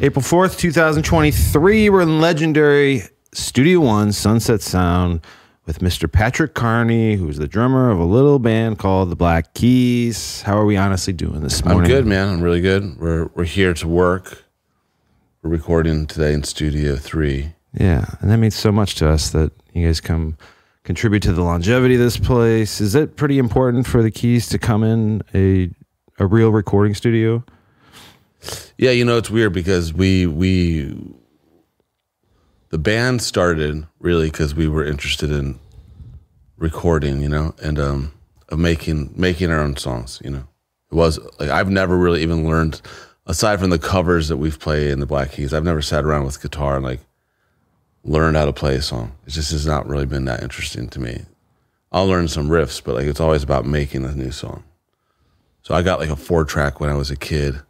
April 4th, 2023. We're in legendary Studio One Sunset Sound with Mr. Patrick Carney, who's the drummer of a little band called the Black Keys. How are we honestly doing this morning? I'm good, man. I'm really good. We're we're here to work. We're recording today in Studio Three. Yeah, and that means so much to us that you guys come contribute to the longevity of this place. Is it pretty important for the Keys to come in a a real recording studio? Yeah, you know it's weird because we we the band started really because we were interested in recording, you know, and um, of making making our own songs. You know, it was like I've never really even learned aside from the covers that we've played in the Black Keys. I've never sat around with guitar and like learned how to play a song. It just has not really been that interesting to me. I'll learn some riffs, but like it's always about making a new song. So I got like a four track when I was a kid.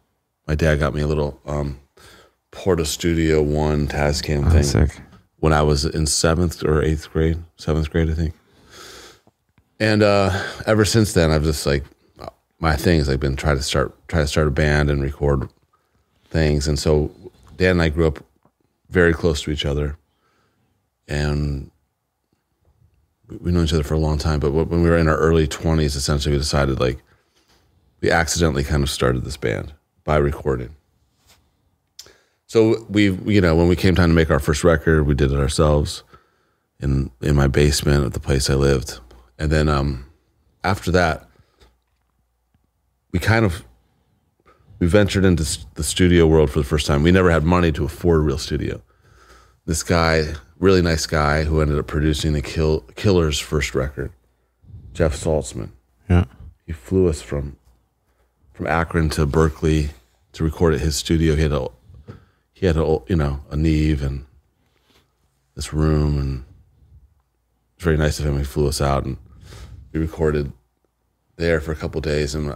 My dad got me a little um, Porta Studio One Tascam Oh, thing sick. when I was in seventh or eighth grade, seventh grade, I think. And uh, ever since then, I've just like my thing is like been trying to start try to start a band and record things. And so Dan and I grew up very close to each other, and we- we know each other for a long time. But when we were in our early twenties, essentially, we decided like we accidentally kind of started this band by recording. So we, you know, when we came time to make our first record, we did it ourselves in in my basement at the place I lived, and then um, after that, we kind of we ventured into the studio world for the first time. We never had money to afford a real studio. This guy, really nice guy, who ended up producing the Kill Killers' first record, Jeff Saltzman Yeah. he flew us from from Akron to Berkeley to record at his studio. He had a he had a you know a Neve and this room, and it was very nice of him. He flew us out, and we recorded there for a couple days, and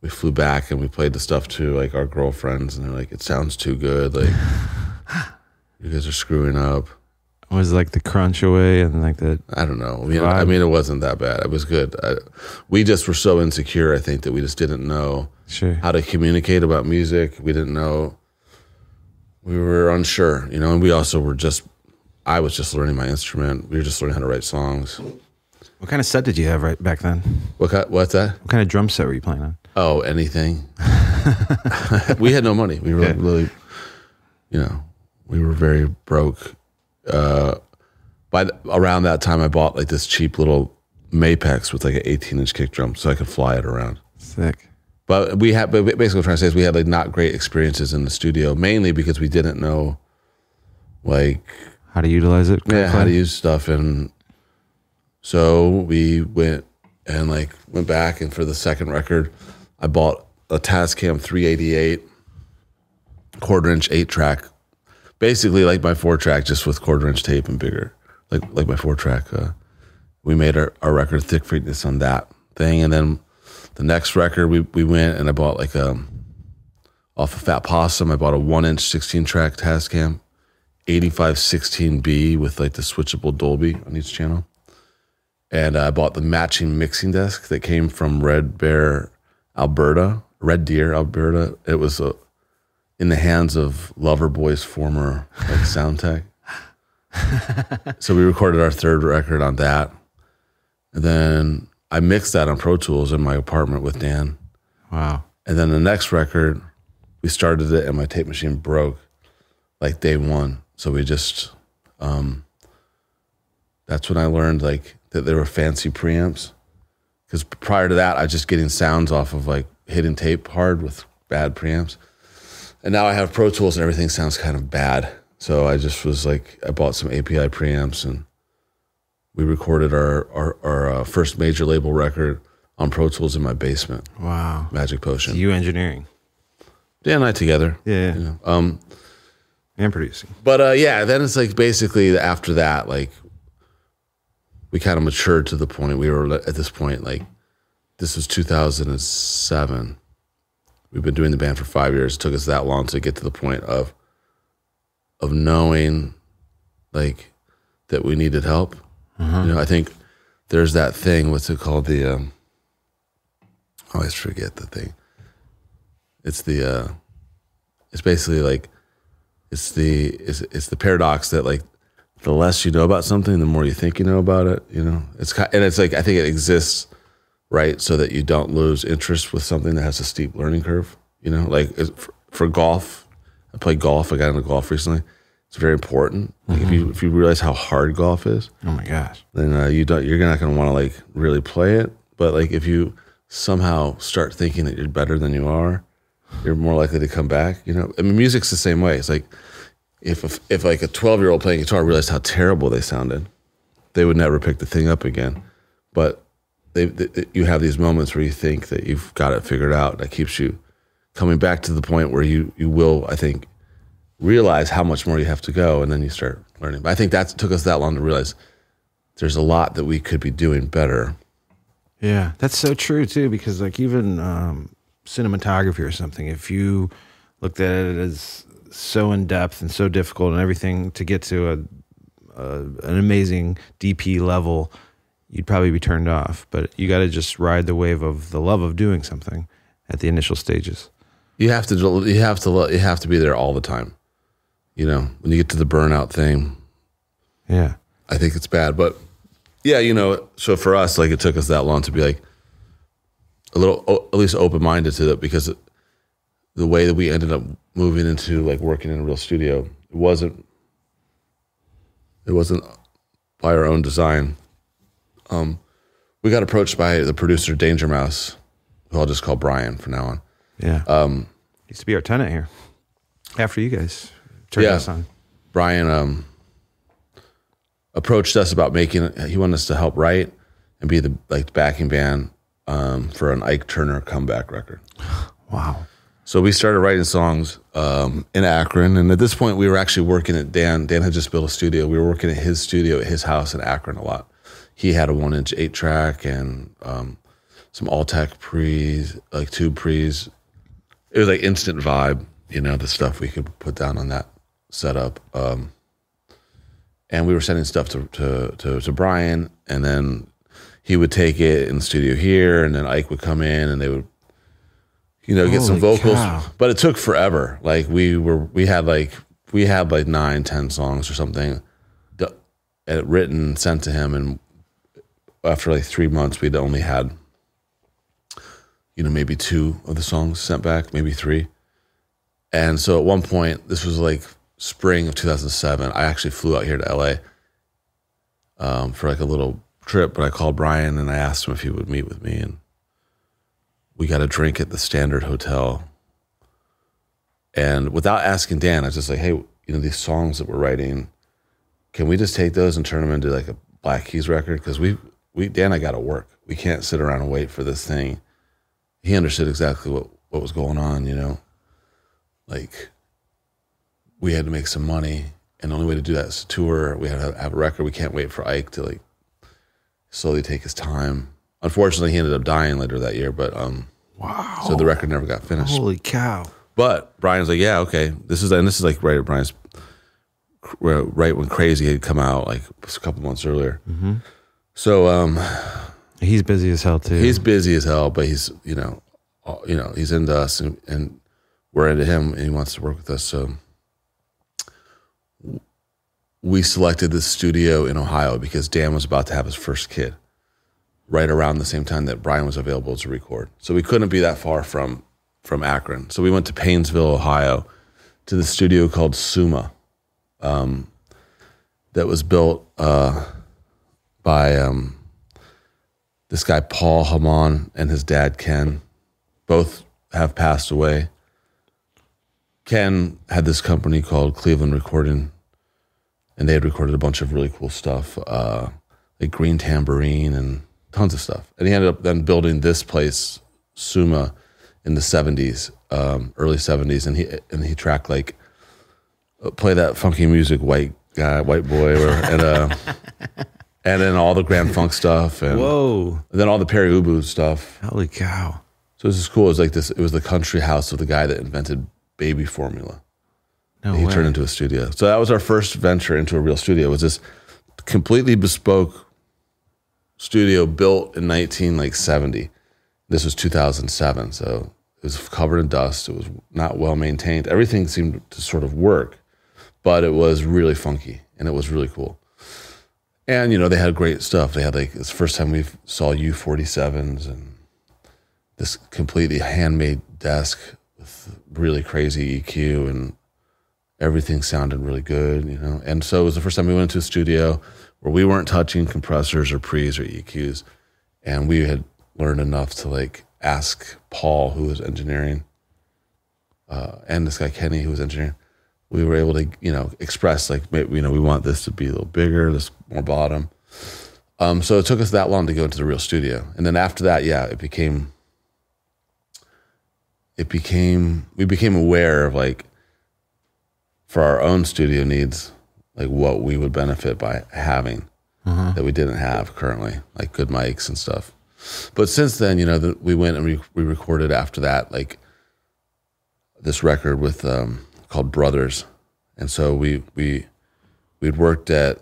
we flew back and we played the stuff to like our girlfriends, and they're like, "It sounds too good, like you guys are screwing up." Was like the crunch away and like the I don't know. I mean, I mean, it wasn't that bad. It was good. I, we just were so insecure. I think that we just didn't know sure. how to communicate about music. We didn't know. We were unsure, you know, and we also were just. I was just learning my instrument. We were just learning how to write songs. What kind of set did you have right back then? What? ki- What's that? What kind of drum set were you playing on? Oh, anything. we had no money. We were like really, you know, we were very broke. Uh, by the, around that time, I bought like this cheap little Mapex with like an 18 inch kick drum, so I could fly it around. Sick. But we had, but basically, what I'm trying to say is we had like not great experiences in the studio, mainly because we didn't know, like, How to utilize it? yeah, how to use stuff, and so we went and like went back, and for the second record, I bought a Tascam 388 quarter inch eight track, basically like my four track, just with quarter inch tape and bigger, like like my four track. Uh, we made our, our record thick freakness on that thing, and then the next record we we went and I bought like a off of Fat Possum. I bought a one inch 16 track Tascam. 8516B with like the switchable Dolby on each channel. And I bought the matching mixing desk that came from Red Bear, Alberta, Red Deer, Alberta. It was uh in the hands of Loverboy's former like sound tech. so we recorded our third record on that. And then I mixed that on Pro Tools in my apartment with Dan. Wow. And then the next record, we started it and my tape machine broke like day one. So we just, um, that's when I learned like that there were fancy preamps. Because prior to that, I was just getting sounds off of like hitting tape hard with bad preamps. And now I have Pro Tools and everything sounds kind of bad. So I just was like, I bought some API preamps and we recorded our, our, our uh, first major label record on Pro Tools in my basement. Wow. Magic Potion. You engineering. Dan and I together. Yeah. You know, Um, And producing. but uh, yeah, then it's like basically after that, like we kind of matured to the point we were at this point, like this was 2007. We've been doing the band for five years. It took us that long to get to the point of of knowing like that we needed help. You know, I think there's that thing. What's it called? The um, I always forget the thing. It's the uh, It's basically like it's the it's, it's the paradox that like the less you know about something, the more you think you know about it. You know, it's and it's like I think it exists right so that you don't lose interest with something that has a steep learning curve. You know, like for, for golf, I played golf. I got into golf recently. It's very important. Like if you if you realize how hard golf is, Oh my gosh. then uh, you don't you're not going to want to like really play it. But like if you somehow start thinking that you're better than you are, you're more likely to come back. You know, I mean, music's the same way. It's like if if, if like a 12 year old playing guitar realized how terrible they sounded, they would never pick the thing up again. But they, they you have these moments where you think that you've got it figured out. That keeps you coming back to the point where you you will, I think, realize how much more you have to go, and then you start learning. But I think that took us that long to realize there's a lot that we could be doing better. Yeah, that's so true too. Because like even um, cinematography or something, if you looked at it as so in depth and so difficult and everything to get to a, a an amazing DP level, you'd probably be turned off. But you got to just ride the wave of the love of doing something at the initial stages. You have to you have to you have to be there all the time. You know, when you get to the burnout thing, Yeah, I think it's bad. But yeah, you know, so for us, like it took us that long to be like a little, at least open minded to that because the way that we ended up moving into like working in a real studio, it wasn't, it wasn't by our own design. Um, we got approached by the producer Danger Mouse, who I'll just call Brian from now on. yeah. Um, used to be our tenant here. After you guys turned Yeah. us on. Brian um, approached us about making. He wanted us to help write and be the like backing band um, for an Ike Turner comeback record. Wow. So we started writing songs um, in Akron, and at this point, we were actually working at Dan. Dan had just built a studio. We were working at his studio at his house in Akron a lot. He had a one-inch eight-track and um, some Altec pre's, like tube pre's. It was like instant vibe, you know, the stuff we could put down on that setup. Um, and we were sending stuff to, to to to Brian, and then he would take it in the studio here, and then Ike would come in, and they would you know, get some vocals. cow. But it took forever. Like we were, we had like we had like nine, ten songs or something, written, sent to him, and after like three months, we'd only had, you know, maybe two of the songs sent back, maybe three. And so at one point, this was like spring of 2007. I actually flew out here to LA um, for like a little trip, but I called Brian and I asked him if he would meet with me and we got a drink at the Standard Hotel. And without asking Dan, I was just like, hey, you know, these songs that we're writing, can we just take those and turn them into like a Black Keys record? Because we, we, Dan, I got to work. We can't sit around and wait for this thing. He understood exactly what, what was going on, you know? Like, we had to make some money. And the only way to do that is to tour. We had to have a record. We can't wait for Ike to like slowly take his time. Unfortunately, he ended up dying later that year, but um, Wow. so the record never got finished. Holy cow. But Brian's like, yeah, okay, this is and this is like right at Brian's right when Crazy had come out, like a couple months earlier. So um, He's busy as hell too. he's busy as hell, but he's you know, all- you know, he's into us and, and we're into him, and he wants to work with us. So we selected this studio in Ohio because Dan was about to have his first kid, right around the same time that Brian was available to record. So we couldn't be that far from from Akron. So we went to Painesville, Ohio, to the studio called Suma, um, that was built uh, by um, this guy Paul Hamann and his dad Ken. Both have passed away. Ken had this company called Cleveland Recording, and they had recorded a bunch of really cool stuff, uh, like Green Tambourine and tons of stuff. And he ended up then building this place, Suma, in the '70s, um, early '70s, and he and he tracked like uh, play that funky music, white guy, white boy, and uh, and then all the Grand Funk stuff, and, Whoa. and then all the Pere Ubu stuff. Holy cow. So this is cool. It was like this. It was the country house of the guy that invented baby formula. No he way. turned into a studio. So that was our first venture into a real studio. It was this completely bespoke studio built in 19 like 70. This was 2007, so it was covered in dust. It was not well maintained. Everything seemed to sort of work, but it was really funky and it was really cool. And you know they had great stuff. They had like it's the first time we saw U forty sevens and this completely handmade desk with really crazy EQ and everything sounded really good, you know. And so it was the first time we went into a studio where we weren't touching compressors or pre's or EQs, and we had learned enough to like ask Paul, who was engineering, uh, and this guy Kenny, who was engineering. We were able to, you know, express like, maybe, you know, we want this to be a little bigger, this more bottom. Um, so it took us that long to go into the real studio, and then after that, yeah, it became. It became we became aware of like for our own studio needs, like what we would benefit by having that we didn't have currently, like good mics and stuff. But since then, you know, the, we went and we, we recorded after that, like this record with um, called Brothers, and so we we we'd worked at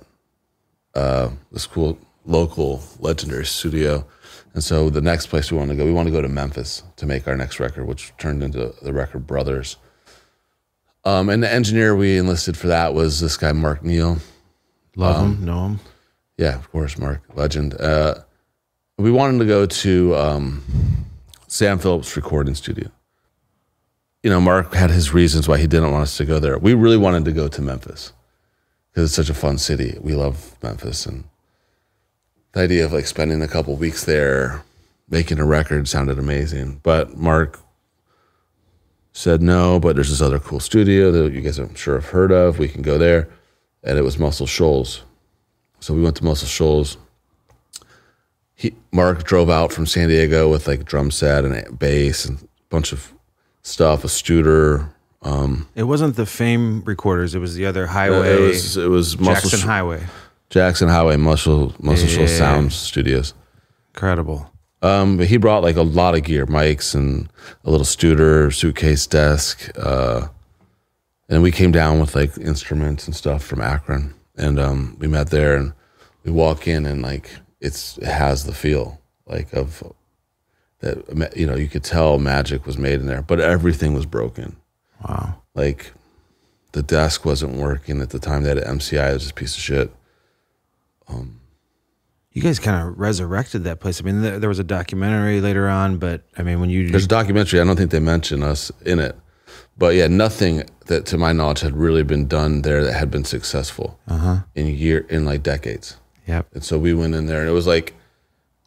uh, this cool local legendary studio, and so the next place we wanted to go, we wanted to go to Memphis to make our next record, which turned into the record Brothers. Um, and the engineer we enlisted for that was this guy Mark Neill. Love Um, him, know him. Yeah, of course, Mark, legend. Uh, we wanted to go to um, Sam Phillips recording studio. You know, Mark had his reasons why he didn't want us to go there. We really wanted to go to Memphis because it's such a fun city. We love Memphis, and the idea of like spending a couple weeks there making a record sounded amazing. But Mark said no, but there's this other cool studio that you guys I'm sure have heard of. We can go there, and it was Muscle Shoals. So we went to Muscle Shoals. He, Mark drove out from San Diego with like drum set and bass and a bunch of stuff, a Studer. Um, It wasn't the Fame recorders. It was the other Highway, it was it was Muscle Jackson Sh- Highway. Jackson Highway Muscle Muscle Yeah. Sound Studios. Incredible. Um, but he brought like a lot of gear, mics and a little Studer suitcase desk. Uh, and we came down with like instruments and stuff from Akron, and um, we met there. And we walk in, and like it's it has the feel like of that. You know, you could tell magic was made in there, but everything was broken. Wow. Like the desk wasn't working at the time. They had an MCI. It was just a piece of shit. um You guys kind of resurrected that place. I mean, there, there was a documentary later on, but I mean, when you There's a documentary. I don't think they mention us in it, but yeah, nothing that, to my knowledge, had really been done there that had been successful in year in like decades. yep. And so we went in there, and it was like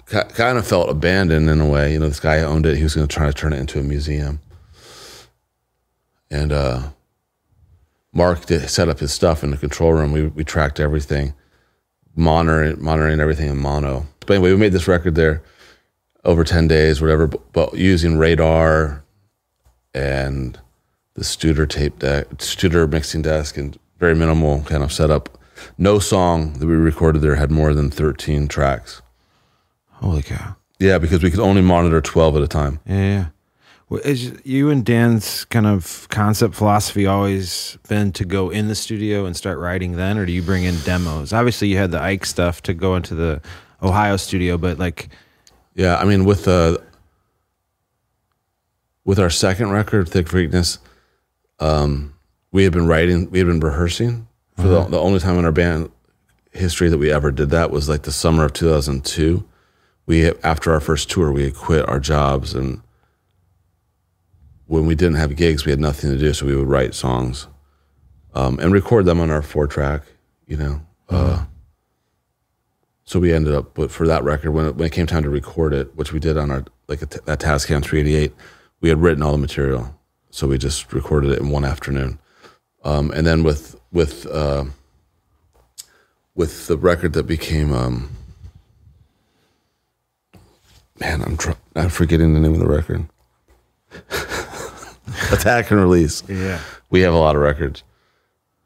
kind of felt abandoned in a way. You know, this guy owned it. He was going to try to turn it into a museum, and uh, Mark did, set up his stuff in the control room. We we tracked everything, monitoring monitoring everything in mono. But anyway, we made this record there over ten days, whatever. But, but using radar and the Studer tape deck, Studer mixing desk, and very minimal kind of setup. No song that we recorded there had more than thirteen tracks. Holy cow. Yeah, because we could only monitor twelve at a time. Yeah. yeah. Well, is you and Dan's kind of concept philosophy always been to go in the studio and start writing then, or do you bring in demos? Obviously, you had the Ike stuff to go into the Ohio studio, but like, Yeah, I mean with uh with our second record, Thick Freakness, um, we had been writing, we had been rehearsing for the, the only time in our band history that we ever did that was like the summer of 2002. We after our first tour, we had quit our jobs, and when we didn't have gigs, we had nothing to do, so we would write songs um, and record them on our four track, you know. Uh, so we ended up, but for that record, when it, when it came time to record it, which we did on our like a t- that Tascam 388, we had written all the material, so we just recorded it in one afternoon. Um, and then with with uh, with the record that became, um, man, I'm tr- I'm forgetting the name of the record. Attack and Release yeah, we have a lot of records.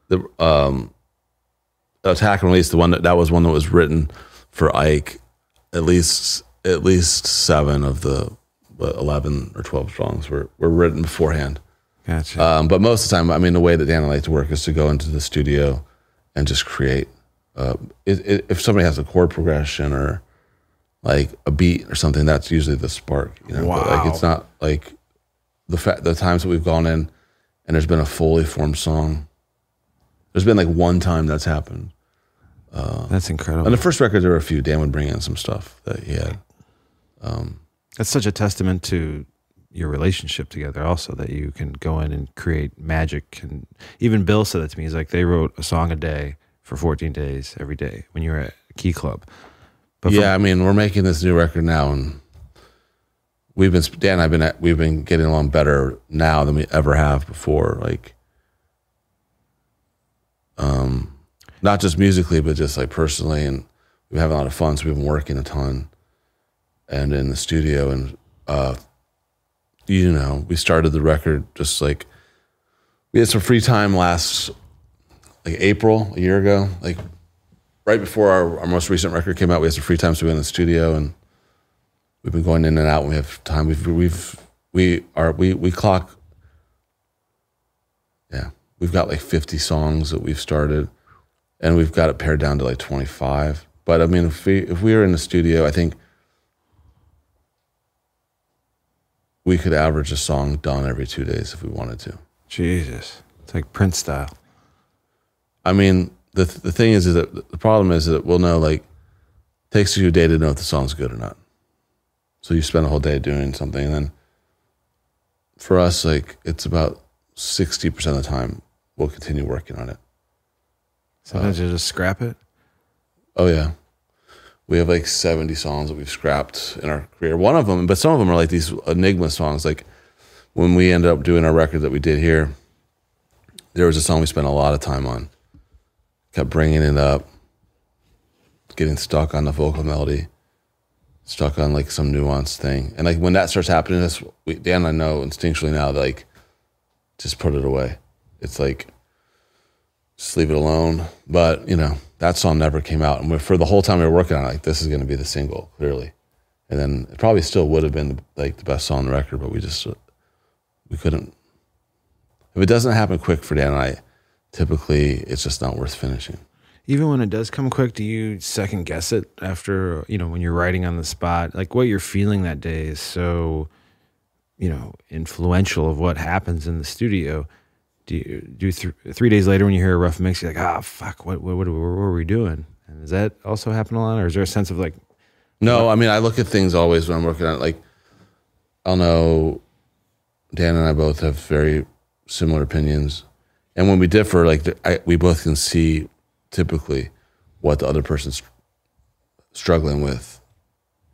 The um, Attack and Release, the one that that was one that was written for Ike. At least at least seven of the what, eleven or twelve songs were were written beforehand. gotcha. Um, but most of the time, I mean, the way that Dan and I like to work is to go into the studio and just create. Uh, it, it, if somebody has a chord progression or like a beat or something, that's usually the spark. You know, but like it's not like the fa- the times that we've gone in and there's been a fully formed song. There's been like one time that's happened. Uh, that's incredible. On the first record, there were a few. Dan would bring in some stuff that he had. Um, that's such a testament to your relationship together, also that you can go in and create magic. And even Bill said that to me. He's like, they wrote a song a day for 14 days every day when you were at Key Club. But yeah, I mean, we're making this new record now, and we've been Dan I've been we've been getting along better now than we ever have before. Like, um, not just musically, but just like personally, and we're having a lot of fun. So we've been working a ton, and in the studio, and uh, you know, we started the record just like we had some free time last like April a year ago, like right before our, our most recent record came out, we had some free time, so we went in the studio and we've been going in and out. When we have time. We've we've we are we we clock. Yeah, we've got like fifty songs that we've started, and we've got it pared down to like twenty five. But I mean, if we if we were in the studio, I think we could average a song done every two days if we wanted to. Jesus, it's like Prince style. I mean, the the thing is, is that the problem is that we'll know like it takes you a day to know if the song's good or not. So you spend a whole day doing something, and then for us, like it's about sixty percent of the time we'll continue working on it. Sometimes uh, you just scrap it. Oh yeah, we have like seventy songs that we've scrapped in our career. One of them, but some of them are like these enigma songs. Like when we ended up doing our record that we did here, there was a song we spent a lot of time on. Kept bringing it up, getting stuck on the vocal melody, stuck on like some nuanced thing. And like when that starts happening, that's we, Dan and I know instinctually now like just put it away. It's like just leave it alone. But you know that song never came out, and we, for the whole time we were working on it, like this is going to be the single clearly. And then it probably still would have been like the best song on the record, but we just we couldn't. If it doesn't happen quick for Dan and I, typically it's just not worth finishing. Even when it does come quick, do you second guess it after, you know, when you're writing on the spot? Like what you're feeling that day is so, you know, influential of what happens in the studio. Do you do th- three days later when you hear a rough mix, you're like, ah, fuck, what, what, what, what were we doing? And does that also happen a lot? Or is there a sense of like, No, I mean I look at things always when I'm working on it. Like I'll know Dan and I both have very similar opinions, and when we differ, like the, I, we both can see typically what the other person's struggling with.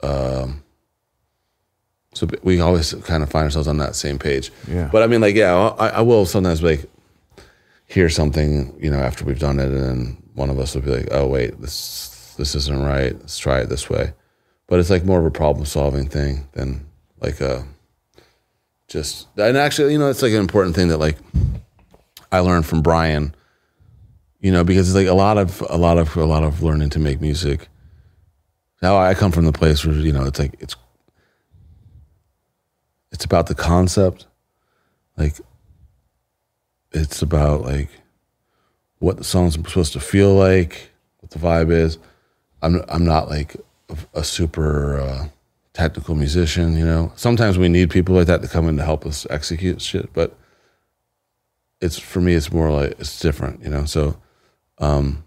Um, so we always kind of find ourselves on that same page. Yeah. But I mean, like, yeah, I, I will sometimes like hear something, you know, after we've done it, and then one of us will be like, "Oh, wait, this this isn't right. Let's try it this way." But it's like more of a problem solving thing than like a just. And actually, you know, it's like an important thing that like I learned from Brian. You know, because it's like a lot of a lot of a lot of learning to make music. Now I come from the place where you know it's like it's it's about the concept, like it's about like what the song's supposed to feel like, what the vibe is. I'm I'm not like a, a super uh, technical musician, you know. Sometimes we need people like that to come in to help us execute shit, but it's for me it's more like it's different, you know. So um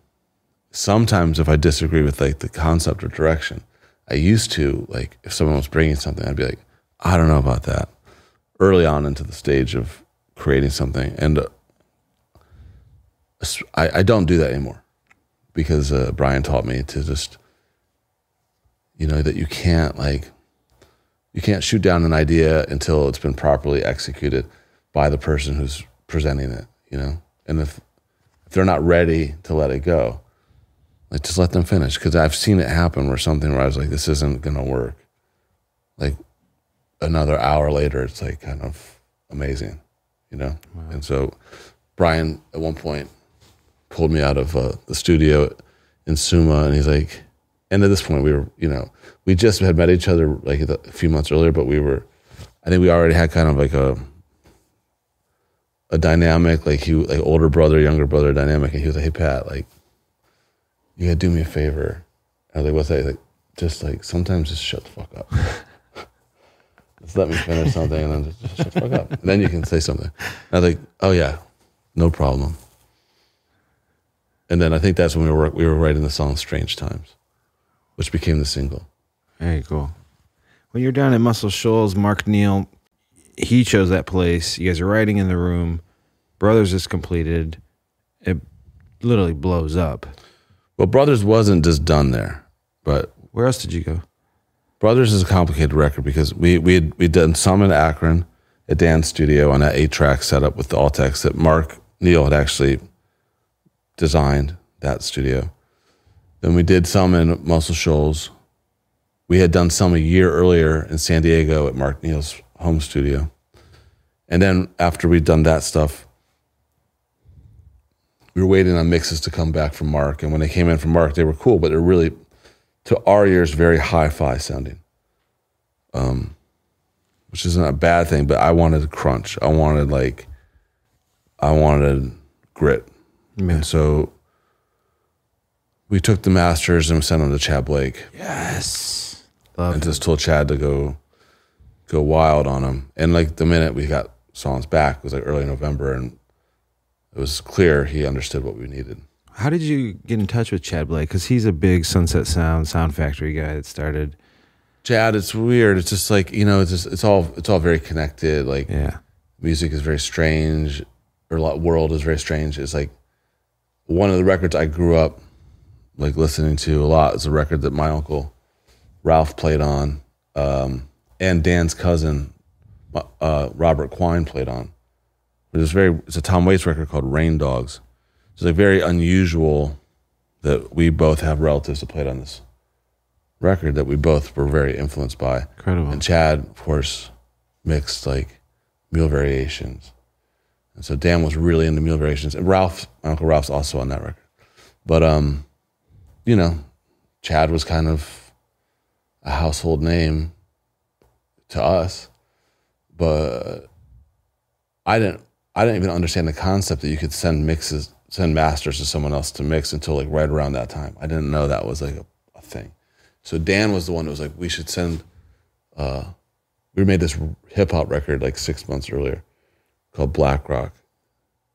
sometimes if I disagree with like the concept or direction, I used to like if someone was bringing something, I'd be like, I don't know about that. Early on into the stage of creating something, and uh, I, I don't do that anymore because uh, Brian taught me to just, you know, that you can't like, you can't shoot down an idea until it's been properly executed by the person who's presenting it, you know, and if if they're not ready to let it go, like just let them finish. Because I've seen it happen where something where I was like, this isn't gonna work, like another hour later, it's like kind of amazing, you know? And so Brian at one point pulled me out of uh, the studio in Suma and he's like, and at this point we were, you know, we just had met each other like a few months earlier, but we were, I think we already had kind of like a, a dynamic, like he, like older brother, younger brother dynamic. And he was like, Hey Pat, like, you gotta do me a favor. I was like, what's that? He's like, just like sometimes just shut the fuck up. Just let me finish something, and then just, just shut the fuck up. And then you can say something. And I was like, oh yeah, no problem. And then I think that's when we were we were writing the song "Strange Times," which became the single. Very cool. When you're down at Muscle Shoals, Mark Neill, he chose that place. You guys are writing in the room. Brothers is completed. It literally blows up. Well, Brothers wasn't just done there, but Where else did you go? Brothers is a complicated record because we we had we'd done some in Akron at Dan's studio on that eight track setup with the Altecs that Mark Neill had actually designed that studio. Then we did some in Muscle Shoals. We had done some a year earlier in San Diego at Mark Neill's home studio. And then after we'd done that stuff, we were waiting on mixes to come back from Mark. And when they came in from Mark, they were cool, but they're really, to our ears, very hi fi sounding. Um, which isn't a bad thing, but I wanted crunch. I wanted like, I wanted grit. Yeah. And so we took the masters and we sent them to Chad Blake Yes. Love and just told Chad to go go wild on him. And like the minute we got songs back it was like early November and it was clear he understood what we needed. How did you get in touch with Chad Blake? Because he's a big Sunset Sound Sound Factory guy that started. Chad, it's weird. It's just like, you know, it's just it's all it's all very connected. Like Yeah. music is very strange or a lot world is very strange. It's like one of the records I grew up like listening to a lot is a record that my uncle Ralph played on, um, and Dan's cousin uh, Robert Quine played on. It was very it's a Tom Waits record called Rain Dogs. It's like very unusual that we both have relatives that played on this record that we both were very influenced by. Incredible. And Chad, of course, mixed like mule variations. And so Dan was really into mule variations. And Ralph, my Uncle Ralph's also on that record. But um, you know, Chad was kind of a household name to us. But I didn't I didn't even understand the concept that you could send mixes send masters to someone else to mix until like right around that time. I didn't know that was like a, a thing. So Dan was the one that was like, we should send uh, we made this hip hop record like six months earlier called Blakroc,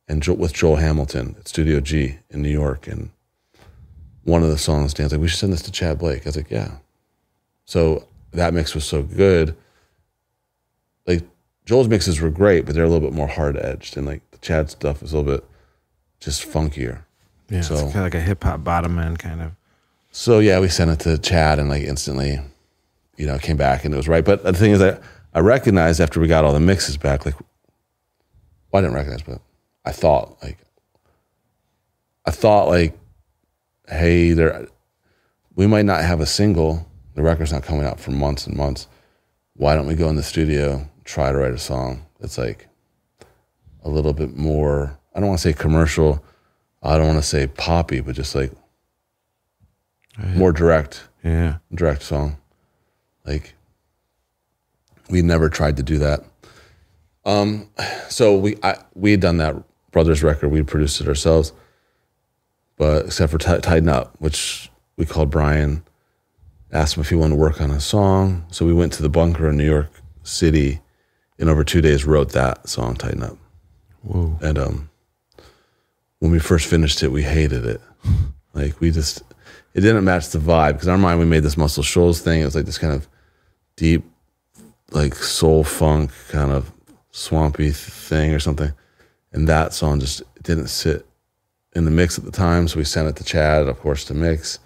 and jo- with Joel Hamilton at Studio G in New York. And one of the songs, Dan's like, we should send this to Chad Blake. I was like, yeah. So that mix was so good. Like Joel's mixes were great, but they're a little bit more hard edged, and like the Chad stuff is a little bit just funkier. Yeah. So- it's kind of like a hip hop bottom end kind of. So yeah, we sent it to Chad and like instantly, you know, came back and it was right. But the thing is that I recognized after we got all the mixes back, like, well, I didn't recognize, but I thought like, I thought like, hey, there, we might not have a single. The record's not coming out for months and months. Why don't we go in the studio, try to write a song that's like a little bit more, I don't want to say commercial. I don't want to say poppy, but just like more direct Yeah. direct song. Like we never tried to do that. Um, so we I, we had done that brothers record. We produced it ourselves, but except for Ti- Tighten Up, which we called Brian, asked him if he wanted to work on a song. So we went to the bunker in New York City, in over two days wrote that song Tighten Up. Whoa. And um, when we first finished it, we hated it. Like we just, it didn't match the vibe because in our mind we made this Muscle Shoals thing. It was like this kind of deep, like soul funk kind of swampy thing or something. And that song just didn't sit in the mix at the time, so we sent it to Chad, of course, to mix,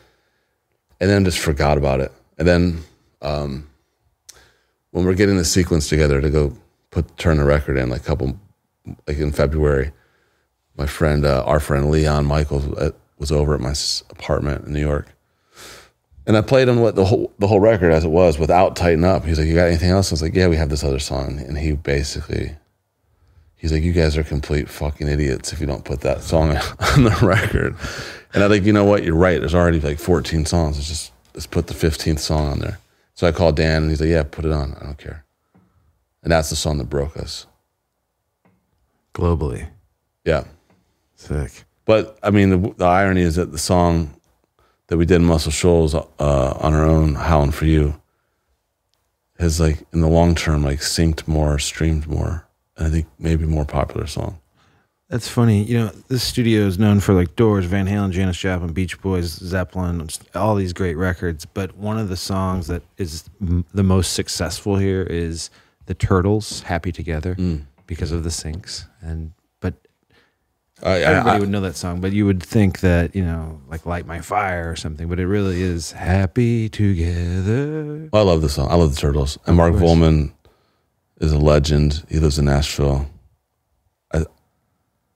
and then just forgot about it. And then um, when we're getting the sequence together to go put turn the record in, like a couple like in February, my friend, uh, our friend Leon Michels uh, was over at my apartment in New York, and I played him what the whole the whole record as it was without tighten up. He's like, "You got anything else?" I was like, "Yeah, we have this other song," and he basically. He's like, you guys are complete fucking idiots if you don't put that song on the record. And I think, you know what? You're right. There's already like 14 songs. Let's just let's put the 15th song on there. So I called Dan and he's like, yeah, put it on. I don't care. And that's the song that broke us. Globally. Yeah. Sick. But I mean, the, the irony is that the song that we did in Muscle Shoals uh, on our own, Howling for You, has like in the long term like synced more, streamed more, and I think maybe more popular song. That's funny. You know, this studio is known for like Doors, Van Halen, Janis Joplin, Beach Boys, Zeppelin, all these great records. But one of the songs that is m- the most successful here is the Turtles, "Happy Together," Mm. because of the syncs. And but I, I, everybody I- would know that song. But you would think that you know, like "Light My Fire" or something. But it really is "Happy Together." I love the song. I love the Turtles. And Mark. Volman is a legend. He lives in Nashville.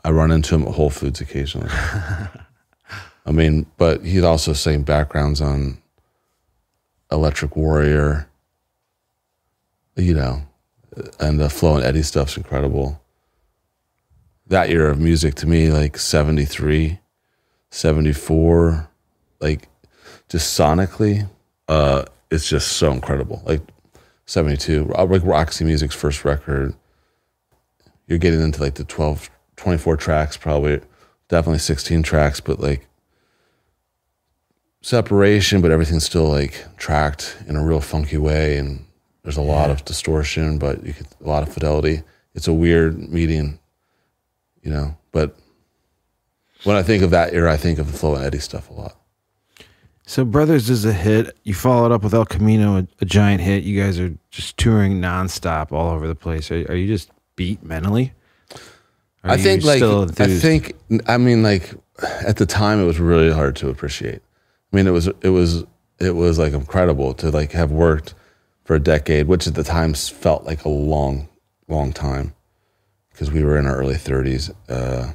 I run into him at Whole Foods occasionally. I mean, but he'd also sing backgrounds on Electric Warrior, you know, and the Flo and Eddie stuff's incredible. That year of music to me, like 73, 74, like just sonically, uh, it's just so incredible. Like 72, like Roxy Music's first record, you're getting into like the 12, 24 tracks, probably definitely 16 tracks, but like separation, but everything's still like tracked in a real funky way. And there's a lot of distortion, but you get a lot of fidelity. It's a weird meeting, you know, but when I think of that era, I think of the Flo and Eddie stuff a lot. So Brothers is a hit. You followed up with El Camino, a, a giant hit. You guys are just touring nonstop all over the place. Are, are you just beat mentally? Are I think like I think I mean like at the time it was really hard to appreciate. I mean it was it was it was like incredible to like have worked for a decade, which at the time felt like a long long time because we were in our early 30s uh,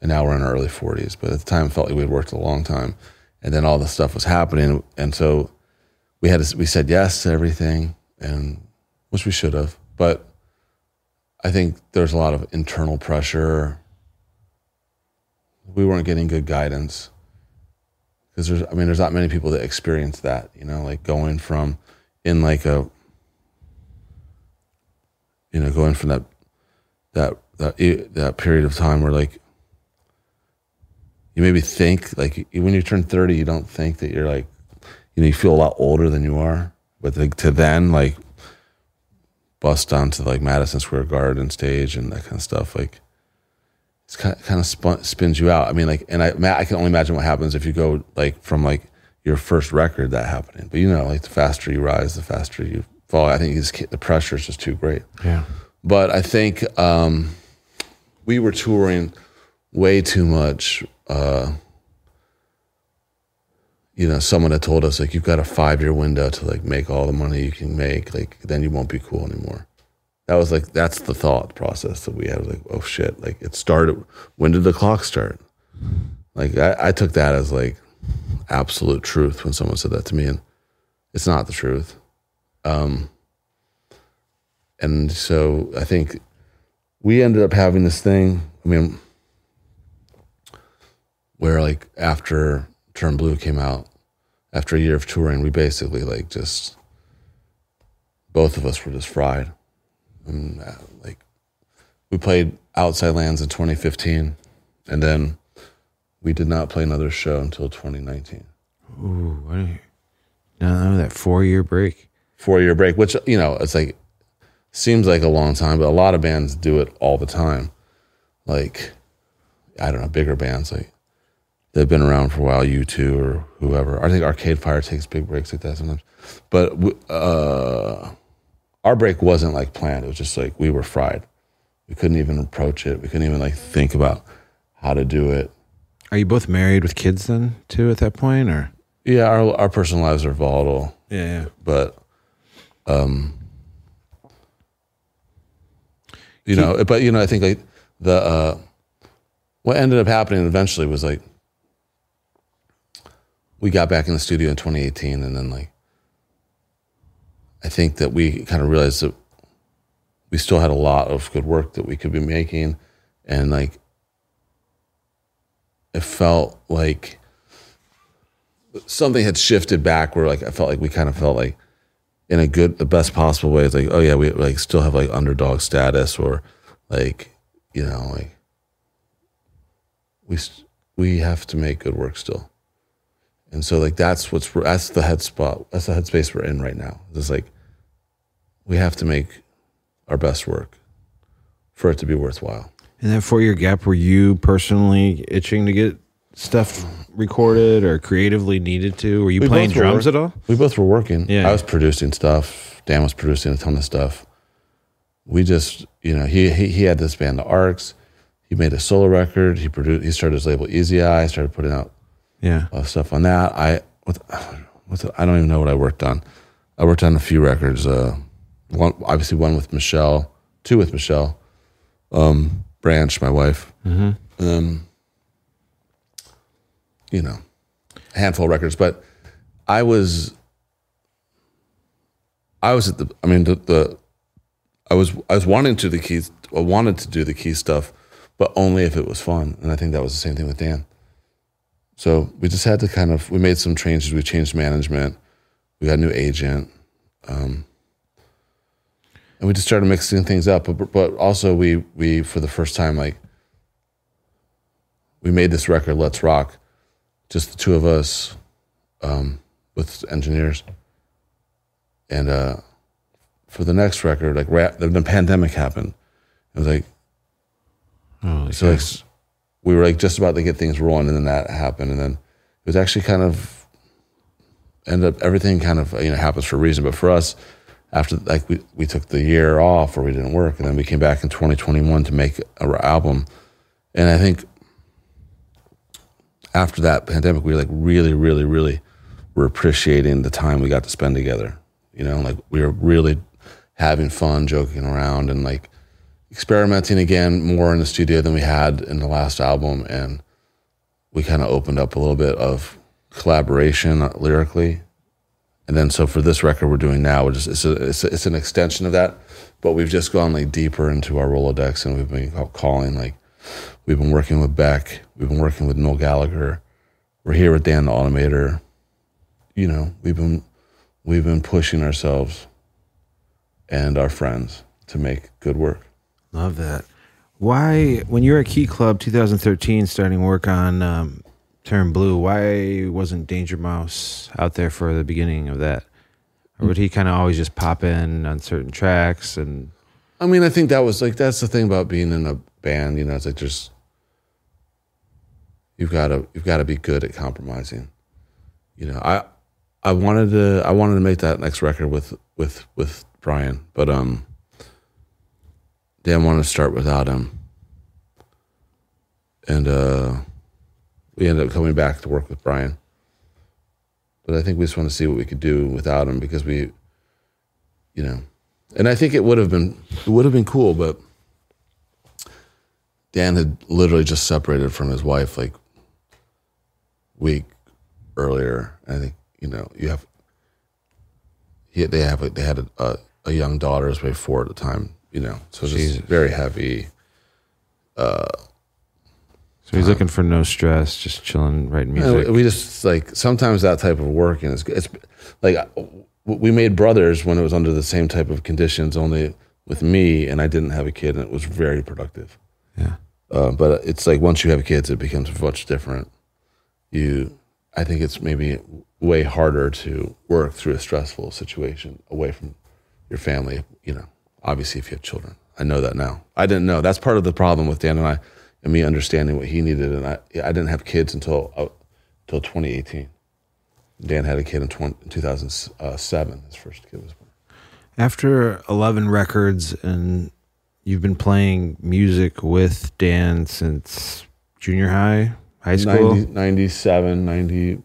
and now we're in our early 40s. But at the time it felt like we'd worked a long time, and then all this stuff was happening, and so we had to, we said yes to everything, and which we should have, but I think there's a lot of internal pressure. We weren't getting good guidance because there's, I mean, there's not many people that experience that, you know, like going from in like a, you know, going from that, that, that, that period of time where like, you maybe think like when you turn 30, you don't think that you're like, you know, you feel a lot older than you are, but like to then like bust onto like Madison Square Garden stage and that kind of stuff. Like it's kind of, kind of spun, spins you out. I mean, like, and I, I can only imagine what happens if you go like from like your first record that happening. But you know, like the faster you rise, the faster you fall. I think it's, the pressure is just too great. yeah. But I think um, we were touring way too much. Uh, you know, someone had told us like you've got a five year window to like make all the money you can make. Like then you won't be cool anymore. That was like that's the thought process that we had. Like oh shit, like it started. When did the clock start? Like I, I took that as like absolute truth when someone said that to me, and it's not the truth. Um, and so I think we ended up having this thing. I mean, where like after Turn Blue came out, after a year of touring, we basically like just both of us were just fried. And uh, like we played Outside Lands in 2015, and then we did not play another show until 2019. Ooh, what are you, no, that four year break. four year break, which you know it's like seems like a long time, but a lot of bands do it all the time. Like I don't know, bigger bands like they've been around for a while, you two or whoever. I think Arcade Fire takes big breaks like that sometimes. But uh, our break wasn't like planned. It was just like we were fried. We couldn't even approach it. We couldn't even like think about how to do it. Are you both married with kids then too at that point, or? Yeah, our our personal lives are volatile. Yeah, yeah. but um you know but you know i think like the uh what ended up happening eventually was like we got back in the studio in 2018 and then like i think that we kind of realized that we still had a lot of good work that we could be making and like it felt like something had shifted back where like I felt like we kind of felt like in a good the best possible way it's like oh yeah we like still have like underdog status or like you know like we we have to make good work still and so like that's what's that's the head spot that's the headspace we're in right now it's like we have to make our best work for it to be worthwhile. In that four year gap, were you personally itching to get stuff recorded or creatively needed to? Were you We playing were drums work- at all? We both were working. Yeah. I was producing stuff. Dan was producing a ton of stuff. We just, you know, he he, he had this band, the Arcs. He made a solo record. He produced. He started his label Easy Eye. Started putting out Yeah. uh, stuff on that. I what, what's I don't even know what I worked on. I worked on a few records. Uh, one obviously one with Michelle, two with Michelle, um, Branch, my wife, Mm-hmm. um, you know, a handful of records. But I was, I was at the. I mean, the, the I was I was wanting to the keys. I wanted to do the key stuff, but only if it was fun. And I think that was the same thing with Dan. So we just had to kind of we made some changes. We changed management. We got a new agent, um, and we just started mixing things up. But, but also we we for the first time like we made this record, Let's Rock, just the two of us um, with engineers. And uh, for the next record, like ra- the, pandemic happened. It was like Oh, so like we were like just about to get things rolling, and then that happened, and then it was actually kind of ended up everything kind of you know happens for a reason. But for us, after like we we took the year off where we didn't work, and then we came back in 2021 to make our album, and I think after that pandemic, we like really, really, really were appreciating the time we got to spend together. You know, like we were really having fun, joking around, and like experimenting again more in the studio than we had in the last album and we kind of opened up a little bit of collaboration uh, lyrically. And then so for this record we're doing now it's, a, it's, a, it's an extension of that but we've just gone like deeper into our rolodex and we've been ca- calling like we've been working with beck we've been working with noel gallagher we're here with dan the automator. You know we've been we've been pushing ourselves and our friends to make good work Love that. Why, when you were at Key Club 2013, starting work on um, Turn Blue, why wasn't Danger Mouse out there for the beginning of that? Or would he kind of always just pop in on certain tracks? And I mean, I think that was like that's the thing about being in a band. You know, it's like just you've got to you've got to be good at compromising. You know, I I wanted to I wanted to make that next record with with with Brian, but um, Dan wanted to start without him, and uh, we ended up coming back to work with Brian. But I think we just want to see what we could do without him because we, you know, and I think it would have been it would have been cool, but Dan had literally just separated from his wife like week earlier. I think you know you have he, they have they had a, a, young daughter, his way four at the time. You know, so just Jesus. very heavy. Uh, so he's looking for no stress, just chilling, writing music. we just like sometimes that type of work, and it's it's like we made brothers when it was under the same type of conditions, only with me, and I didn't have a kid, and it was very productive. yeah. Uh, but it's like once you have kids, it becomes much different. You, I think it's maybe way harder to work through a stressful situation away from your family. You know, obviously, if you have children, I know that now. I didn't know. That's part of the problem with Dan and I, and me understanding what he needed. And I, I didn't have kids until uh, until 2018. Dan had a kid in, 20, 2007. His first kid was born. After 11 records and you've been playing music with Dan since junior high, high school. 90, 97, 90,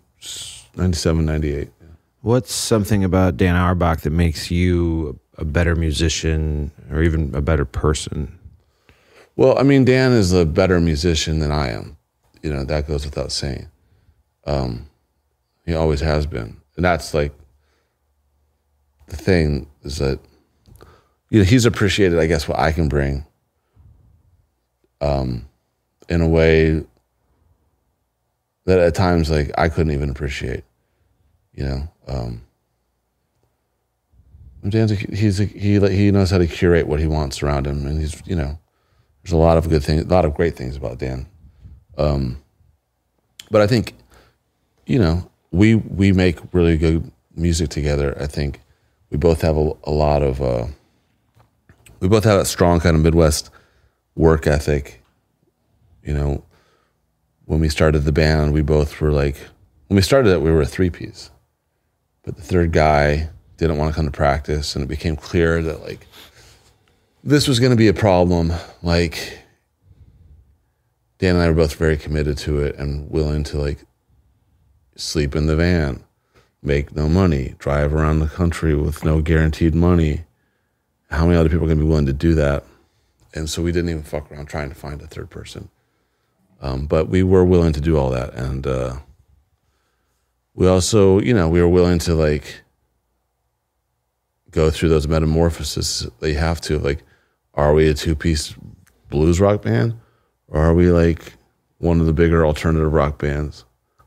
97, 98. yeah. What's something about Dan Auerbach that makes you a better musician or even a better person? Well, I mean, Dan is a better musician than I am. You know, that goes without saying. Um, he always has been. And that's like the thing is that, you know, he's appreciated, I guess, what I can bring um, in a way that at times, like, I couldn't even appreciate, you know. Um, Dan's a, he's a, he he knows how to curate what he wants around him, and he's you know there's a lot of good things, a lot of great things about Dan. Um, but I think, you know, we we make really good music together. I think we both have a, a lot of uh, we both have a strong kind of Midwest work ethic. You know, when we started the band, we both were like, when we started it, we were a three piece, but the third guy didn't want to come to practice, and it became clear that like this was going to be a problem. Like Dan and I were both very committed to it and willing to like sleep in the van, make no money, drive around the country with no guaranteed money. How many other people are going to be willing to do that? And so we didn't even fuck around trying to find a third person. Um, but we were willing to do all that. And uh, we also, you know, we were willing to like go through those metamorphoses they have to. Like, are we a two piece blues rock band? Or are we like one of the bigger alternative rock bands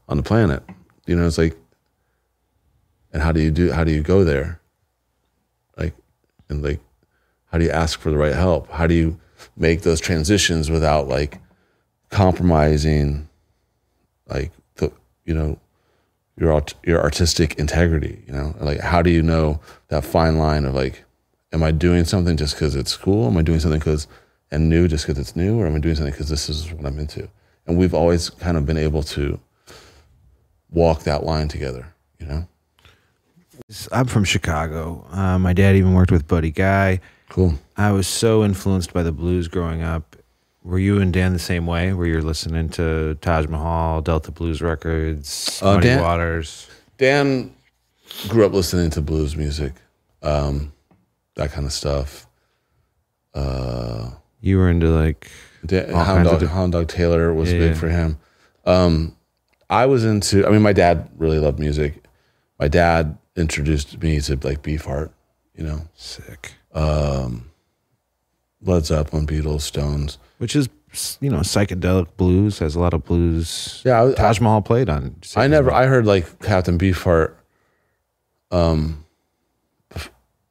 on the planet? You know, it's like, and how do you do, how do you go there? Like, and like, how do you ask for the right help? How do you make those transitions without like compromising, like the, you know, your your artistic integrity? You know, like how do you know that fine line of like, am I doing something just because it's cool? Am I doing something because and new just because it's new, or am I doing something because this is what I'm into? And we've always kind of been able to walk that line together. You know, I'm from Chicago. Uh, my dad even worked with Buddy Guy. cool. I was so influenced by the blues growing up. Were you and Dan the same way? Where you're listening to Taj Mahal, Delta Blues Records, Uh, Muddy Dan- Waters? Dan grew up listening to blues music, um, that kind of stuff. Uh, You were into like All Hound, of Dog, diff- Hound Dog Taylor was Yeah, big yeah. for him. Um, I was into. I mean, my dad really loved music. My dad introduced me to like Beefheart. You know, sick, Um, Led Zeppelin, Beatles, Stones. which is you know psychedelic blues has a lot of blues. Yeah, I Taj Mahal played on. I never. I heard like Captain Beefheart. Um,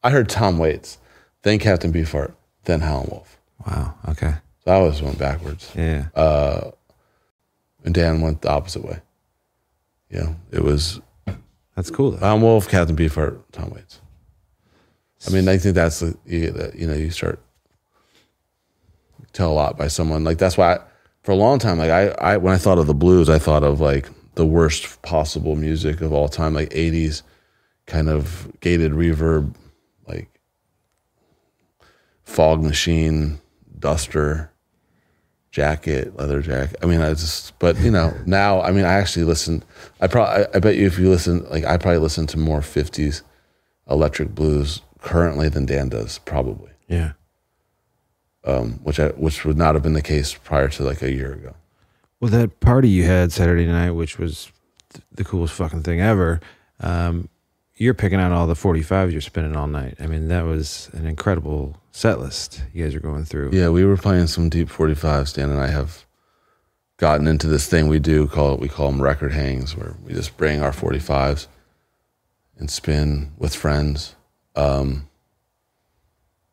I heard Tom Waits, then Captain Beefheart, then Howlin' Wolf. Wow. Okay. So I always went backwards, Yeah. Uh, and Dan went the opposite way. Yeah. it was That's cool. Though. Howlin' Wolf, Captain Beefheart, Tom Waits. I mean, I think that's the you, you know you start tell a lot by someone like that's why I, for a long time like I, I when I thought of the blues I thought of like the worst possible music of all time like 80s kind of gated reverb like fog machine duster jacket leather jacket I mean I just but you know now I mean I actually listen I probably I, bet you if you listen like I probably listen to more 50s electric blues currently than Dan does probably yeah. um, which I, which would not have been the case prior to like a year ago. Well, that party you had Saturday night, which was th- the coolest fucking thing ever. Um, you're picking out all the 45s you're spinning all night. I mean, that was an incredible set list you guys are going through. Yeah, we were playing some deep 45s. Dan and I have gotten into this thing we do call we call them record hangs, where we just bring our 45s and spin with friends. Um,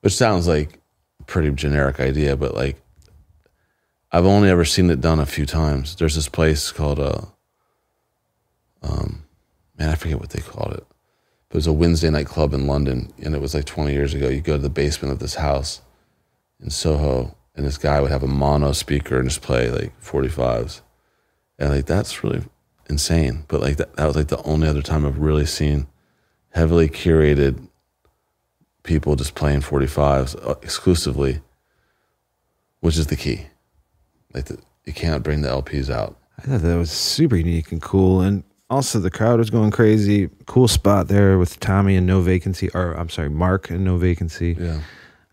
which sounds like a pretty generic idea, but like I've only ever seen it done a few times. There's this place called uh, um, man, I forget what they called it. It was a Wednesday night club in London, and it was like 20 years ago. You go to the basement of this house in Soho, and this guy would have a mono speaker and just play like 45s. And like that's really insane. But like that, that was like the only other time I've really seen heavily curated people just playing 45s uh, exclusively, which is the key. Like the, you can't bring the LPs out. I thought that was super unique and cool. And also, the crowd was going crazy. Cool spot there with Tommy and No Vacancy, or I'm sorry, Mark and No Vacancy. Yeah.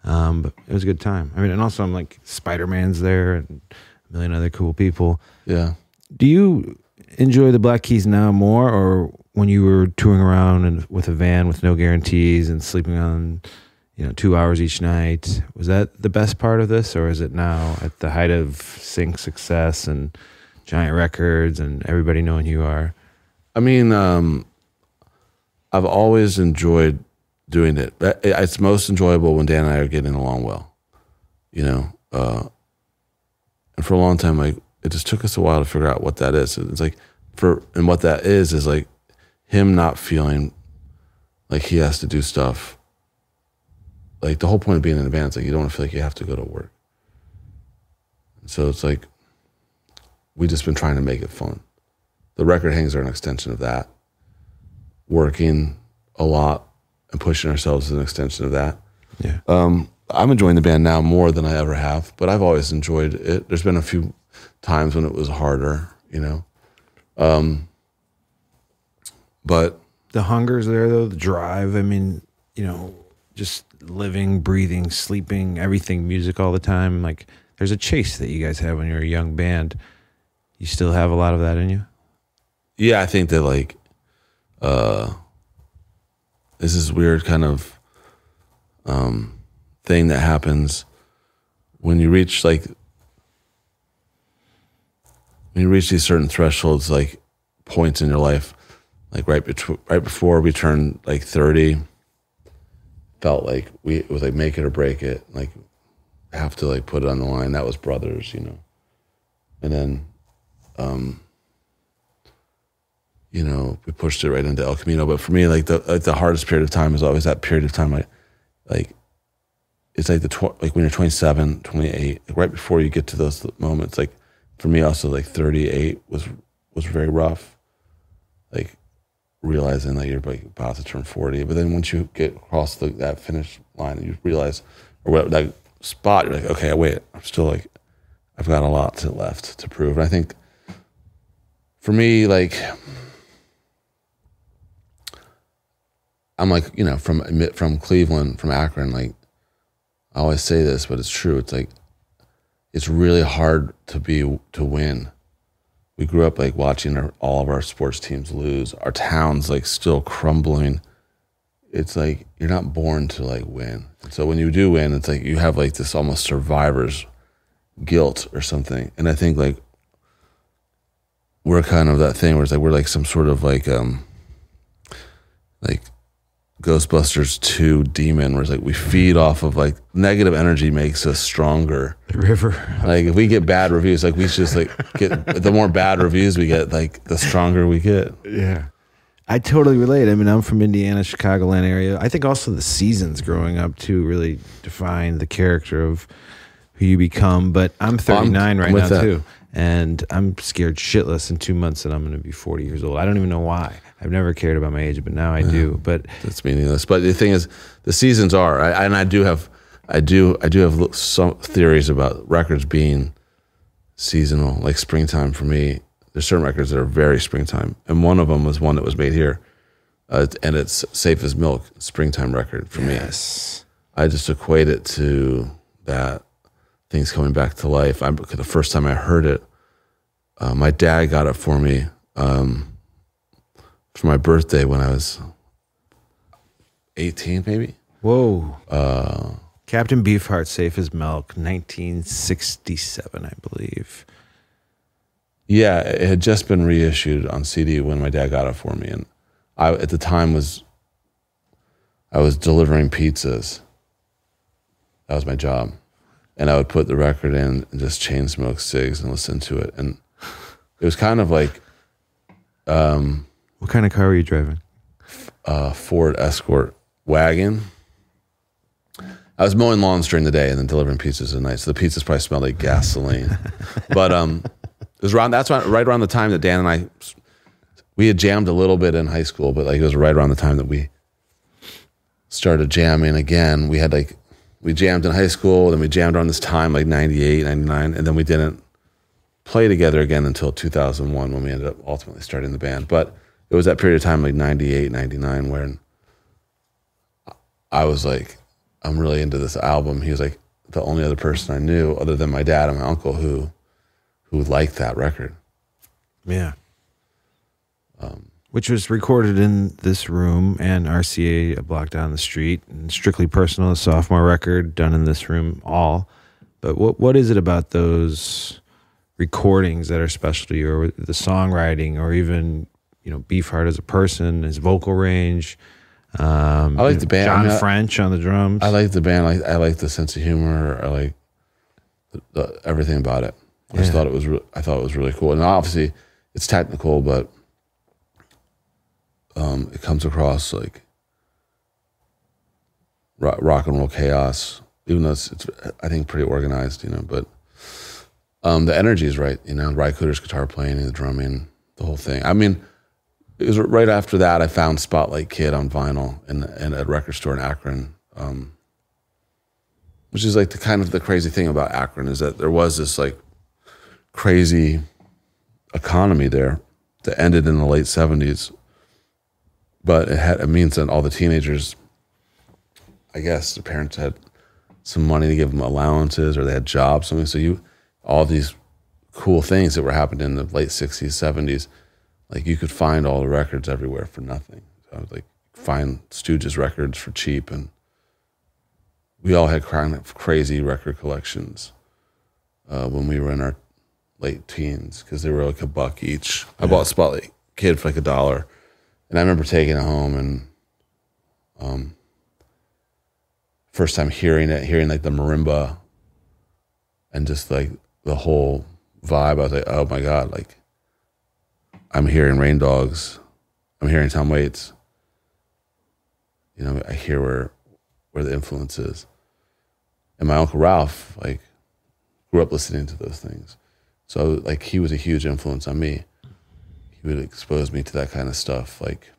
Um, but it was a good time. I mean, and also, I'm like, Spider Man's there and a million other cool people. Yeah. Do you enjoy the Black Keys now more, or when you were touring around and with a van with no guarantees and sleeping on, you know, two hours each night? Was that the best part of this, or is it now at the height of sync success and giant records and everybody knowing who you are? I mean, um, I've always enjoyed doing it. It's most enjoyable when Dan and I are getting along well, you know. Uh, and for a long time, like it just took us a while to figure out what that is. It's like for and what that is is like him not feeling like he has to do stuff. Like the whole point of being in a band is like you don't feel like you have to go to work. So it's like we've just been trying to make it fun. The record hangs are an extension of that. Working a lot and pushing ourselves is an extension of that. Yeah. Um, I'm enjoying the band now more than I ever have, but I've always enjoyed it. There's been a few times when it was harder, you know. Um, but the hunger's there though, the drive. I mean, you know, just living, breathing, sleeping, everything, music all the time. Like there's a chase that you guys have when you're a young band. You still have a lot of that in you? Yeah, I think that like, uh, this is weird kind of, um, thing that happens when you reach like, when you reach these certain thresholds, like points in your life, like right right before we turned like 30, felt like we, it was like make it or break it. Like have to like put it on the line. That was brothers, you know? And then, um, you know, we pushed it right into El Camino. But for me, like the like the hardest period of time is always that period of time. Like, like it's like the tw- like when you're 27, 28, like right before you get to those moments. Like for me, also like 38 was was very rough. Like realizing that you're like about to turn 40, but then once you get across the, that finish line, you realize or what, that spot, you're like, okay, wait, I'm still like, I've got a lot to left to prove. And I think for me, like I'm like, you know, from from Cleveland, from Akron, like I always say this, but it's true. It's like it's really hard to be to win. We grew up like watching our, all of our sports teams lose. Our town's like still crumbling. It's like you're not born to like win. So when you do win, it's like you have like this almost survivor's guilt or something. And I think like we're kind of that thing where it's like we're like some sort of like um like Ghostbusters 2 demon where it's like we feed off of like negative energy makes us stronger. The river. Like if we get bad reviews, like we just like get the more bad reviews we get, like the stronger we get. Yeah. I totally relate. I mean, I'm from Indiana, Chicagoland area. I think also the seasons growing up too really define the character of who you become. But I'm 39 right with now that. too, and I'm scared shitless in two months that I'm going to be 40 years old. I don't even know why. I've never cared about my age, but now I do. But That's meaningless. But the thing is, the seasons are, I, and I do have, I do, I do have some theories about records being seasonal, like springtime for me. There's certain records that are very springtime, and one of them was one that was made here, uh, and it's "Safe as Milk," springtime record for me. yes, I just equate it to that things coming back to life. I the first time I heard it, uh, my dad got it for me um, for my birthday when I was eighteen, maybe. whoa. Uh, Captain Beefheart, safe as milk, 1967, I believe. Yeah, it had just been reissued on CD when my dad got it for me, and I at the time was I was delivering pizzas. That was my job, and I would put the record in and just chain smoke cigs and listen to it, and it was kind of like What kind of car were you driving? a Ford Escort wagon. I was mowing lawns during the day and then delivering pizzas at night, so the pizzas probably smelled like gasoline. but um, it was around that's right, right around the time that Dan and I we had jammed a little bit in high school, but like it was right around the time that we started jamming again. We had like we jammed in high school, then we jammed around this time like 98, 99, and then we didn't play together again until 2001 when we ended up ultimately starting the band. But it was that period of time like 98, 99 when I was like I'm really into this album. He was like the only other person I knew other than my dad and my uncle who who liked that record. Yeah. Um, Which was recorded in this room and RCA a block down the street. And Strictly Personal, a sophomore record done in this room, all. But what what is it about those recordings that are special to you, or the songwriting, or even you know Beefheart as a person, his vocal range? Um, I like the band. John I mean, French on the drums. I like the band. I, I like the sense of humor. I like the, the, everything about it. I just thought it was. I thought it was really cool. And obviously, it's technical, but um, it comes across like rock, rock and roll chaos. Even though it's, it's, I think, pretty organized, you know. But um, the energy is right, you know. Ry Cooder's guitar playing, the drumming, the whole thing. I mean, it was right after that I found Spotlight Kid on vinyl in, in a record store in Akron. Um, which is like the kind of the crazy thing about Akron is that there was this like crazy economy there that ended in the late 70s but it had it means that all the teenagers i guess the parents had some money to give them allowances or they had jobs something so you all these cool things that were happening in the late 60s 70s like you could find all the records everywhere for nothing so I would like find stooges records for cheap and we all had crazy record collections uh, when we were in our late teens because they were like a buck each. I bought Spotlight Kid for like a dollar, and I remember taking it home and um, first time hearing it, hearing like the marimba and just like the whole vibe. I was like, oh my god, like I'm hearing Rain Dogs, I'm hearing Tom Waits. You know, I hear where where the influence is. And my uncle Ralph, like, grew up listening to those things. So like he was a huge influence on me. He would expose me to that kind of stuff, like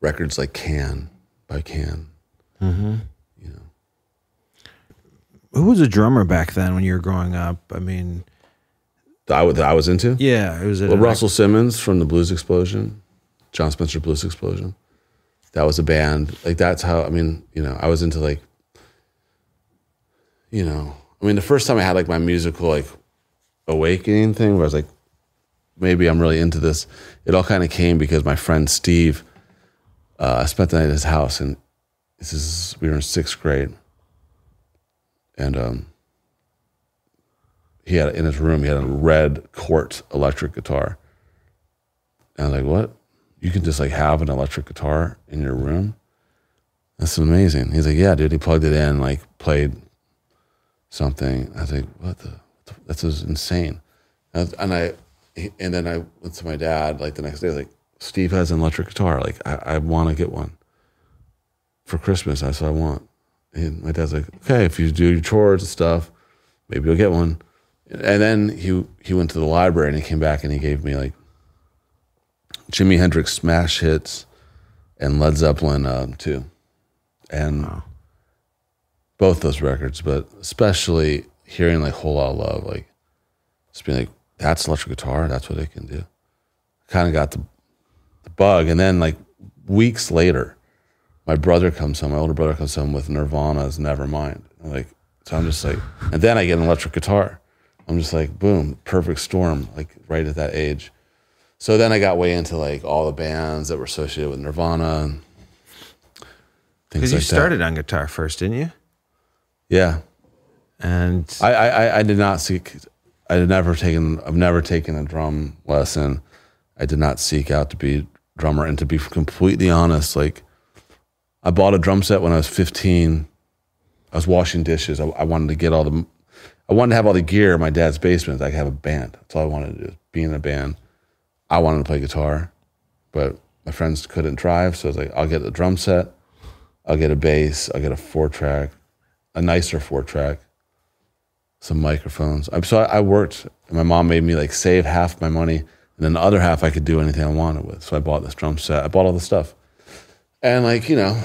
records like Can by Can. Mm-hmm. You know, Who was a drummer back then when you were growing up? I mean, that I, that I was into. yeah, it was Well, Russell Simins from the Blues Explosion, Jon Spencer Blues Explosion. That was a band. Like that's how I mean, you know, I was into like you know, I mean the first time I had like my musical like awakening thing where I was like maybe I'm really into this. It all kind of came because my friend Steve uh, I spent the night at his house and this is we were in 6th grade. And um he had in his room he had a red quartz electric guitar. And I was like, "What? You can just like have an electric guitar in your room? That's amazing." He's like, "Yeah, dude." He plugged it in, like played something. I was like, "What the? That's just insane." And I, and then I went to my dad like the next day, like, "Steve has an electric guitar. Like, I, I want to get one for Christmas. That's what I want." And my dad's like, "Okay, if you do your chores and stuff, maybe you'll get one." And then he he went to the library and he came back and he gave me like Jimi Hendrix smash hits and Led Zeppelin um, too, and both those records, but especially hearing like Whole Lot of Love, like just being like, "That's electric guitar. That's what it can do." Kind of got the the bug, and then like weeks later, my brother comes home. My older brother comes home with Nirvana's Nevermind. Like, so I'm just like, and then I get an electric guitar. I'm just like, boom, perfect storm, like right at that age. So then I got way into like all the bands that were associated with Nirvana because like you started on guitar first, didn't you? Yeah, And I, I I- I did not seek. I had never taken. I've never taken a drum lesson. I did not seek out to be a drummer. And to be completely honest, like I bought a drum set when I was 15. I was washing dishes. I, I wanted to get all the. I wanted to have all the gear in my dad's basement. I could have a band. That's all I wanted to do. Be in a band. I wanted to play guitar, but my friends couldn't drive, so I was like, I'll get a drum set. I'll get a bass. I'll get a four track, a nicer four track some microphones. So I, worked, and my mom made me like save half my money, and then the other half I could do anything I wanted with. So I bought this drum set. I bought all the stuff, and like you know,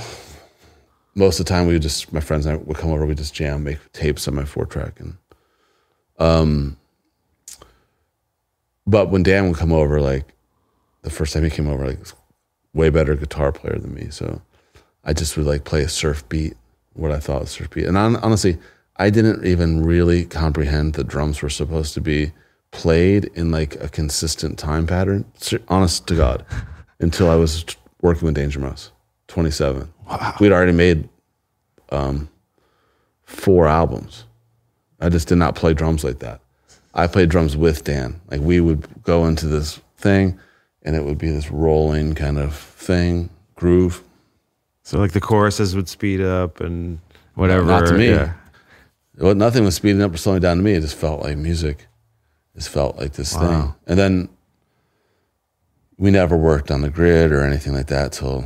most of the time we would just my friends and I would come over, we just jam, make tapes on my four track, and um. But when Dan would come over, like the first time he came over, like way better guitar player than me, so I just would like play a surf beat, what I thought was surf beat. And hon- honestly, I didn't even really comprehend the drums were supposed to be played in like a consistent time pattern. Honest to God, until I was working with Danger Mouse, 27. Wow. We'd already made um, four albums. I just did not play drums like that. I played drums with Dan. Like we would go into this thing, and it would be this rolling kind of thing, groove. so like the choruses would speed up and whatever. Not to me. Yeah. Well, nothing was speeding up or slowing down to me. It just felt like music. It just felt like this Wow. thing. And then we never worked on the grid or anything like that till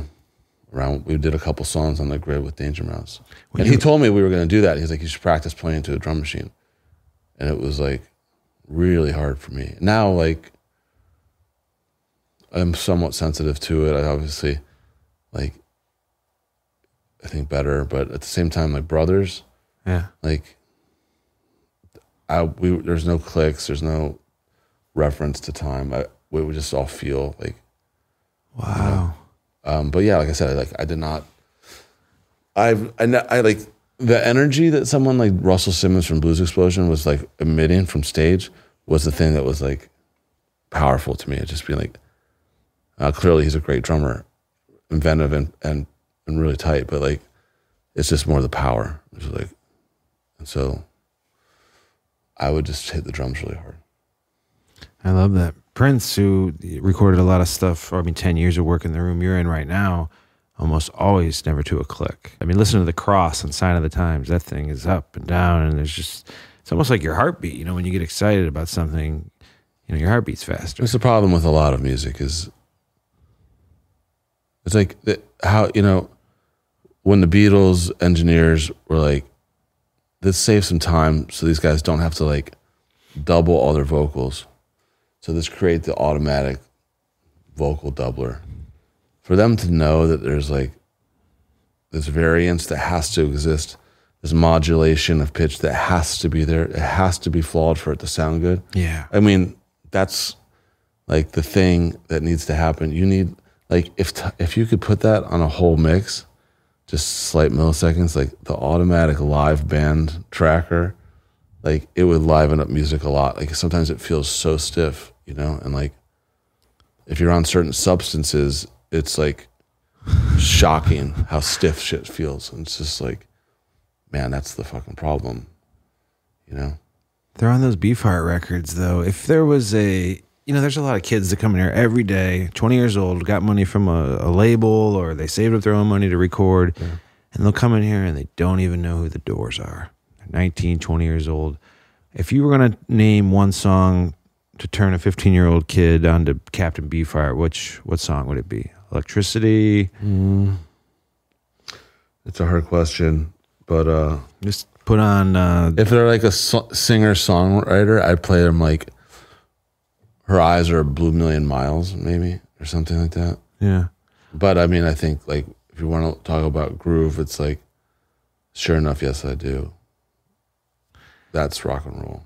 around. We did a couple songs on the grid with Danger Mouse, When and you- he told me we were going to do that. He's like, you should practice playing to a drum machine, and it was like really hard for me. Now, like, I'm somewhat sensitive to it. I obviously like. I think better, but at the same time, my brothers, Yeah. like I we there's no clicks, there's no reference to time. I we would just all feel like Wow. Um but yeah, like I said, like I did not I've I, I like the energy that someone like Russell Simins from Blues Explosion was like emitting from stage was the thing that was like powerful to me. It just being like uh, clearly he's a great drummer, inventive and and and really tight, but like it's just more the power. It's like and so I would just hit the drums really hard. I love that. Prince, who recorded a lot of stuff, I mean, 10 years of work in the room you're in right now, almost always never to a click. I mean, listen to the cross and Sign of the Times. That thing is up and down, and there's just, it's almost like your heartbeat. You know, when you get excited about something, you know, your heart beats faster. It's the problem with a lot of music is it's like how you know when the Beatles engineers were like, let's save some time so these guys don't have to like double all their vocals. So let's create the automatic vocal doubler. For them to know that there's like this variance that has to exist, this modulation of pitch that has to be there, it has to be flawed for it to sound good. Yeah. I mean, that's like the thing that needs to happen. You need like if t- if you could put that on a whole mix, just slight milliseconds, like the automatic live band tracker, like it would liven up music a lot. Like sometimes it feels so stiff, you know, and like if you're on certain substances, it's like shocking how stiff shit feels. And it's just like, man, that's the fucking problem, you know. They're on those Beefheart records, though. If there was a, you know, there's a lot of kids that come in here every day, 20 years old, got money from a, a label or they saved up their own money to record, and they'll come in here and they don't even know who the doors are. They're 19, 20 years old. If you were going to name one song to turn a 15 year old kid onto Captain Beefheart, which what song would it be? Electricity? It's a hard question, but uh Just put on, uh, if they're like a so- singer songwriter, I'd play them like "Her Eyes Are a Blue Million Miles," maybe or something like that. yeah. But I mean, I think like if you want to talk about groove, it's like, sure enough, yes, I do. That's rock and roll.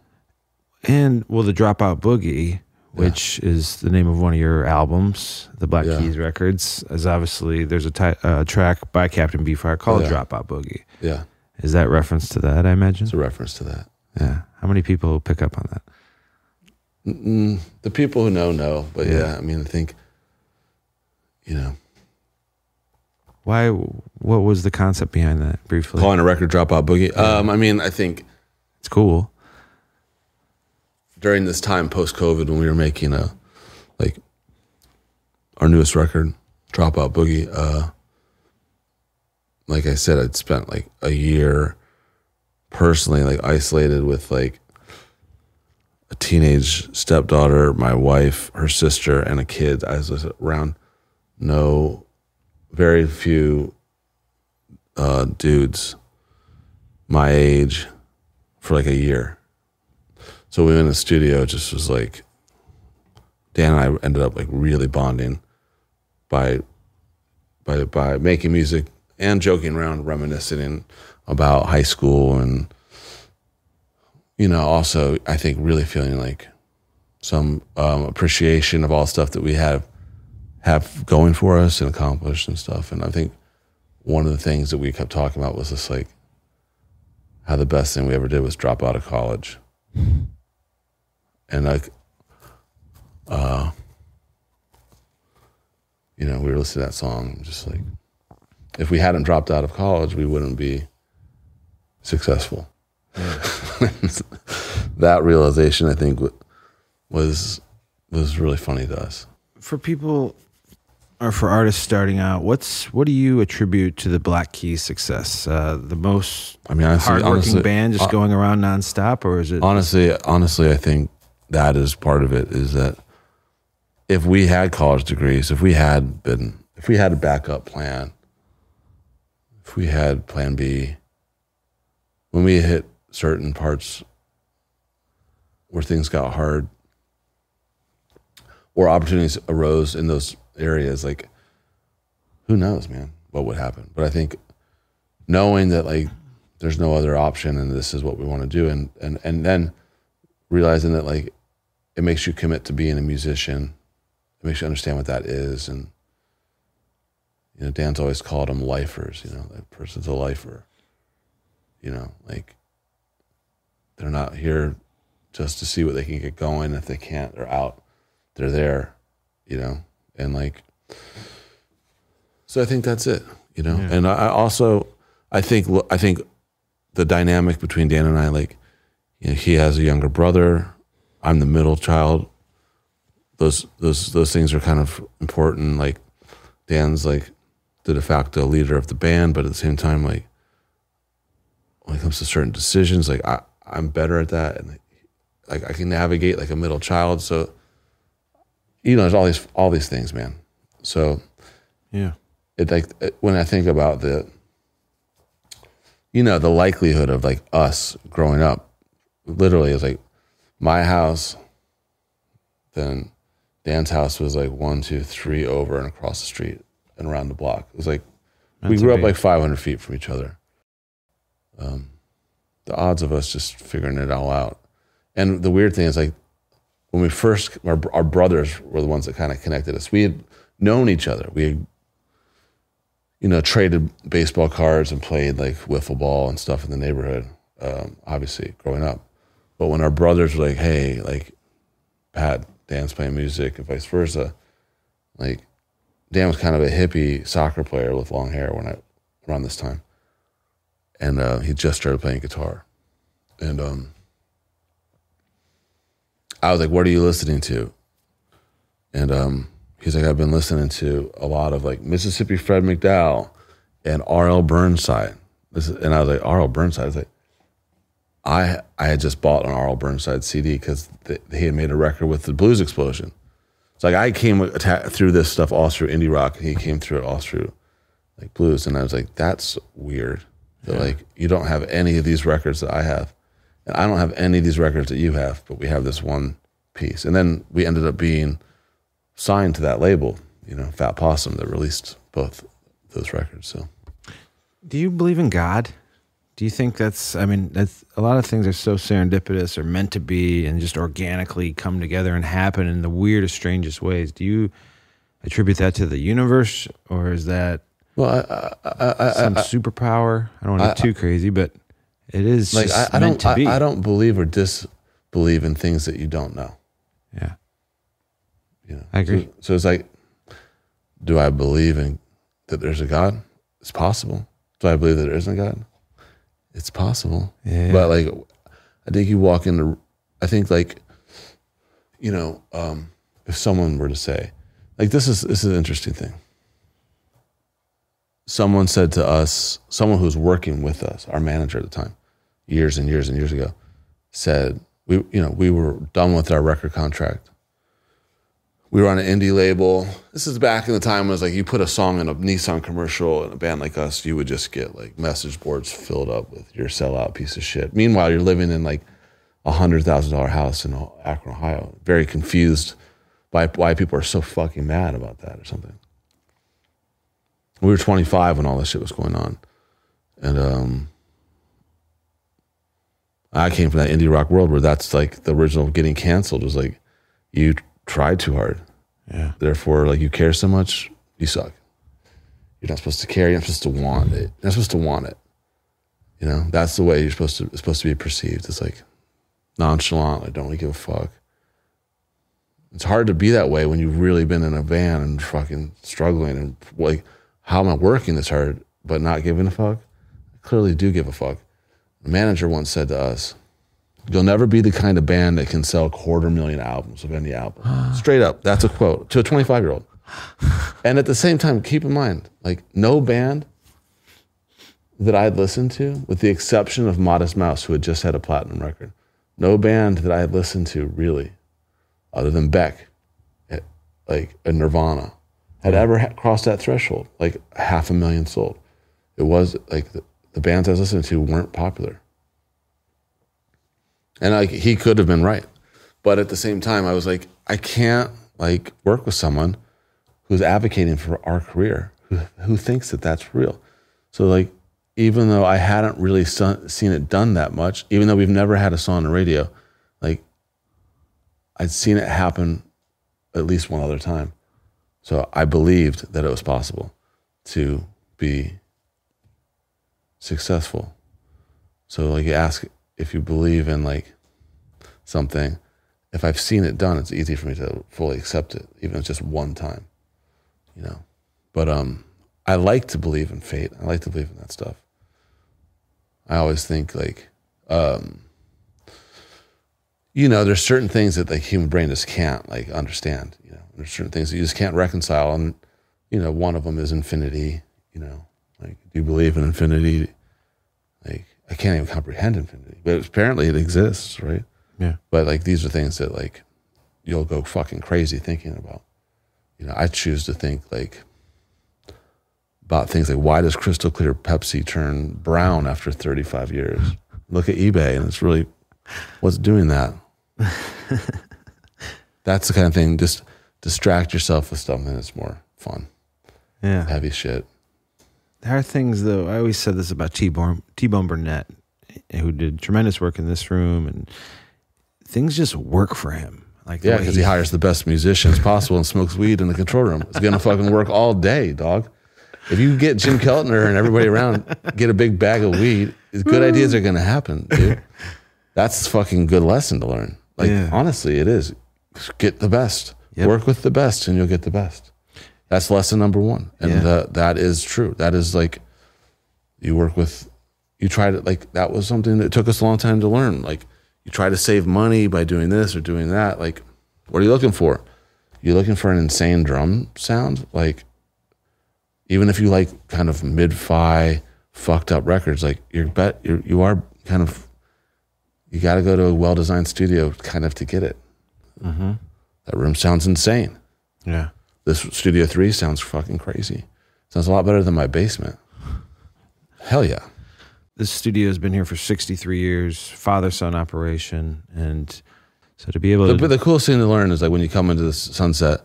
And well, the Dropout Boogie, which is the name of one of your albums, the Black Yeah. Keys Records, is obviously there's a uh, track by Captain Beefheart called Yeah. Dropout Boogie. Yeah, Is that reference to that? I imagine. it's a reference to that. Yeah. How many people pick up on that? Mm, the people who know know, but yeah. Yeah. I mean, I think, you know, Why? What was the concept behind that? Briefly, calling a record "Dropout Boogie." Um, I mean, I think it's cool. During this time post COVID when we were making a like our newest record, Dropout Boogie, uh like I said, I'd spent like a year personally like isolated with like a teenage stepdaughter, my wife, her sister, and a kid. I was around no very few uh dudes my age for like a year. So we went in the studio, just was like Dan and I ended up like really bonding by by by making music and joking around, reminiscing about high school and you know, also I think really feeling like some um, appreciation of all stuff that we have have going for us and accomplished and stuff. And I think one of the things that we kept talking about was just like how the best thing we ever did was drop out of college and like uh you know we were listening to that song just like if we hadn't dropped out of college we wouldn't be successful that realization i think was was really funny to us For people or for artists starting out, what's what do you attribute to the Black Keys success? Uh, the most i mean honestly, hardworking honestly, band just uh, going around nonstop, or is it? honestly honestly i think that is part of it is that if we had college degrees if we had been if we had a backup plan if we had plan B, when we hit certain parts where things got hard or opportunities arose in those areas, like who knows, man, what would happen. But I think knowing that like there's no other option and this is what we want to do and and and then realizing that like it makes you commit to being a musician. It makes you understand what that is and you know, Dan's always called them lifers, you know, that person's a lifer. You know, like they're not here just to see what they can get going. If they can't, they're out. They're there, you know, and like, so I think that's it, you know. Yeah. And I also, I think, I think the dynamic between Dan and I, like, you know, he has a younger brother. I'm the middle child. Those those those things are kind of important. Like, Dan's like the de facto leader of the band, but at the same time, like when it comes to certain decisions, like I, I'm better at that, and like I can navigate like a middle child. So you know, there's all these all these things, man. So Yeah. it like it, when I think about the, you know, the likelihood of like us growing up, literally is like my house, then Dan's house was like one, two, three over and across the street and around the block. It was like we That's grew up big- like 500 feet from each other. Um, the odds of us just figuring it all out, and the weird thing is like when we first our, our brothers were the ones that kind of connected us. We had known each other. We had you know, traded baseball cards and played like wiffle ball and stuff in the neighborhood. Um, obviously, growing up, but when our brothers were like, "Hey, like, Pat, Dan's playing music," and vice versa, like, Dan was kind of a hippie soccer player with long hair when I around this time, and uh, he just started playing guitar, and um, I was like, "What are you listening to?" And um, he's like, I've been listening to a lot of like Mississippi Fred McDowell and R.L. Burnside. This is, and I was like, R.L. Burnside. I was like, I I had just bought an R.L. Burnside CD because he had made a record with the Blues Explosion. It's like I came atta- through this stuff all through indie rock. He came through it all through like blues, and I was like, that's weird. That like you don't have any of these records that I have, and I don't have any of these records that you have, but we have this one piece. And then we ended up being signed to that label, you know, Fat Possum, that released both those records. So Do you believe in God? Do you think that's? I mean, that's a lot of things are so serendipitous or meant to be, and just organically come together and happen in the weirdest, strangest ways. Do you attribute that to the universe, or is that well, I, I, I, some superpower? I don't want to get too crazy, but it is like just I, don't, to be. I, I don't believe or disbelieve in things that you don't know. yeah, You know, I agree. So, so it's like, do I believe in that there's a God? It's possible. Do I believe that there isn't God? It's possible. Yeah. But like, I think you walk into, I think like, you know, um, if someone were to say, like, this is this is an interesting thing. Someone said to us, someone who was working with us, our manager at the time, years and years and years ago, said we, you know, we were done with our record contract we were on an indie label. This is back in the time when it was like you put a song in a Nissan commercial in a band like us, you would just get like message boards filled up with your sellout piece of shit. Meanwhile, you're living in like a hundred thousand dollar house in Akron, Ohio. Very confused by why people are so fucking mad about that or something. We were 25 when all this shit was going on, and um, I came from that indie rock world where that's like the original getting canceled was like you tried too hard. yeah, Therefore, like you care so much, you suck. You're not supposed to care. You're not supposed to want it. You're not supposed to want it. You know, that's the way you're supposed to. It's supposed to be perceived. It's like nonchalant. Like don't really give a fuck. It's hard to be that way when you've really been in a van and fucking struggling and like, how am I working this hard but not giving a fuck? I clearly do give a fuck. The manager once said to us, You'll never be the kind of band that can sell quarter million albums of any album. Straight up. That's a quote to a 25 year old. And at the same time, keep in mind, like, no band that I'd listened to, with the exception of Modest Mouse, who had just had a platinum record, no band that I had listened to really, other than Beck, eh, like a Nirvana, had ever ha- crossed that threshold, like half a million sold. it was like the, the bands I was listening to weren't popular. And like he could have been right. But at the same time, I was like, I can't like work with someone who's advocating for our career, who, who thinks that that's real. So like, even though I hadn't really son- seen it done that much, even though we've never had a song on the radio, like I'd seen it happen at least one other time. So I believed that it was possible to be successful. So like you ask if you believe in like something, if I've seen it done, it's easy for me to fully accept it, even if it's just one time. You know. But um I like to believe in fate. I like to believe in that stuff. I always think like um you know, there's certain things that the human brain just can't like understand. You know, there's certain things that you just can't reconcile, and you know, one of them is infinity. You know, like do you believe in infinity? I can't even comprehend infinity, but apparently it exists, right? Yeah. But like these are things that like you'll go fucking crazy thinking about. You know, I choose to think like about things like why does crystal clear Pepsi turn brown after 35 years? Look at eBay and it's really what's doing that. that's the kind of thing. Just distract yourself with something that's more fun. Yeah. Heavy shit. There are things though. I always said this about T Bone Burnett, who did tremendous work in this room, and things just work for him. Like Yeah, because he hires the best musicians possible and smokes weed in the control room. It's gonna fucking work all day, dog. If you get Jim Keltner and everybody around get a big bag of weed, good ideas are gonna happen, dude. That's a fucking good lesson to learn. Like Yeah. honestly, it is. Get the best. Yep. Work with the best, and you'll get the best. That's lesson number one, and Yeah. that is true. That is like you work with. You try to like that was something that took us a long time to learn. Like you try to save money by doing this or doing that. Like, what are you looking for? You're looking for an insane drum sound, like even if you like kind of mid-fi fucked up records, like you're bet you're, you are kind of you got to go to a well-designed studio kind of to get it. Mm-hmm. That room sounds insane. yeah. This studio three sounds fucking crazy. Sounds a lot better than my basement. Hell yeah. This studio has been here for 63 years, father son operation, and so to be able The, to but the coolest thing to learn is like when you come into the sunset,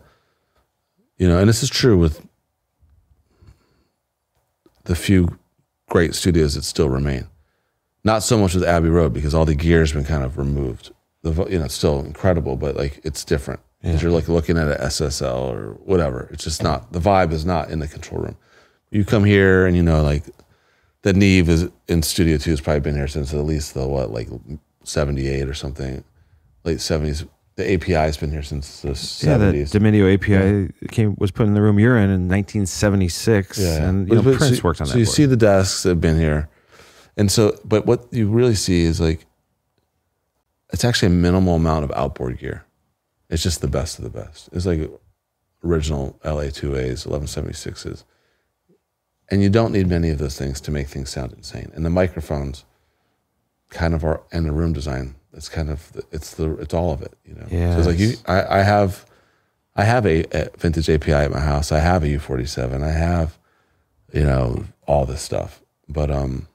you know, and this is true with the few great studios that still remain. Not so much with Abbey Road because all the gear's been kind of removed. The you know it's still incredible, but like it's different. Because you're like looking at an SSL or whatever. It's just not the vibe is not in the control room. You come here and you know like the Neve is in Studio Two has probably been here since at least the what like seventy eight or something, late seventies. The API has been here since the yeah, the seventies. Dominio API came was put in the room you're in in 1976, and you know, But- but Prince so, worked on that. so you board. see the desks that have been here, and so but what you really see is like it's actually a minimal amount of outboard gear. It's just the best of the best. It's like original LA two A's, eleven seventy sixes, and you don't need many of those things to make things sound insane. And the microphones, kind of are and the room design. It's kind of it's the it's all of it. You know. So it's like you. I, I have. I have a, a vintage API at my house. I have a U47. I have, you know, all this stuff. But um,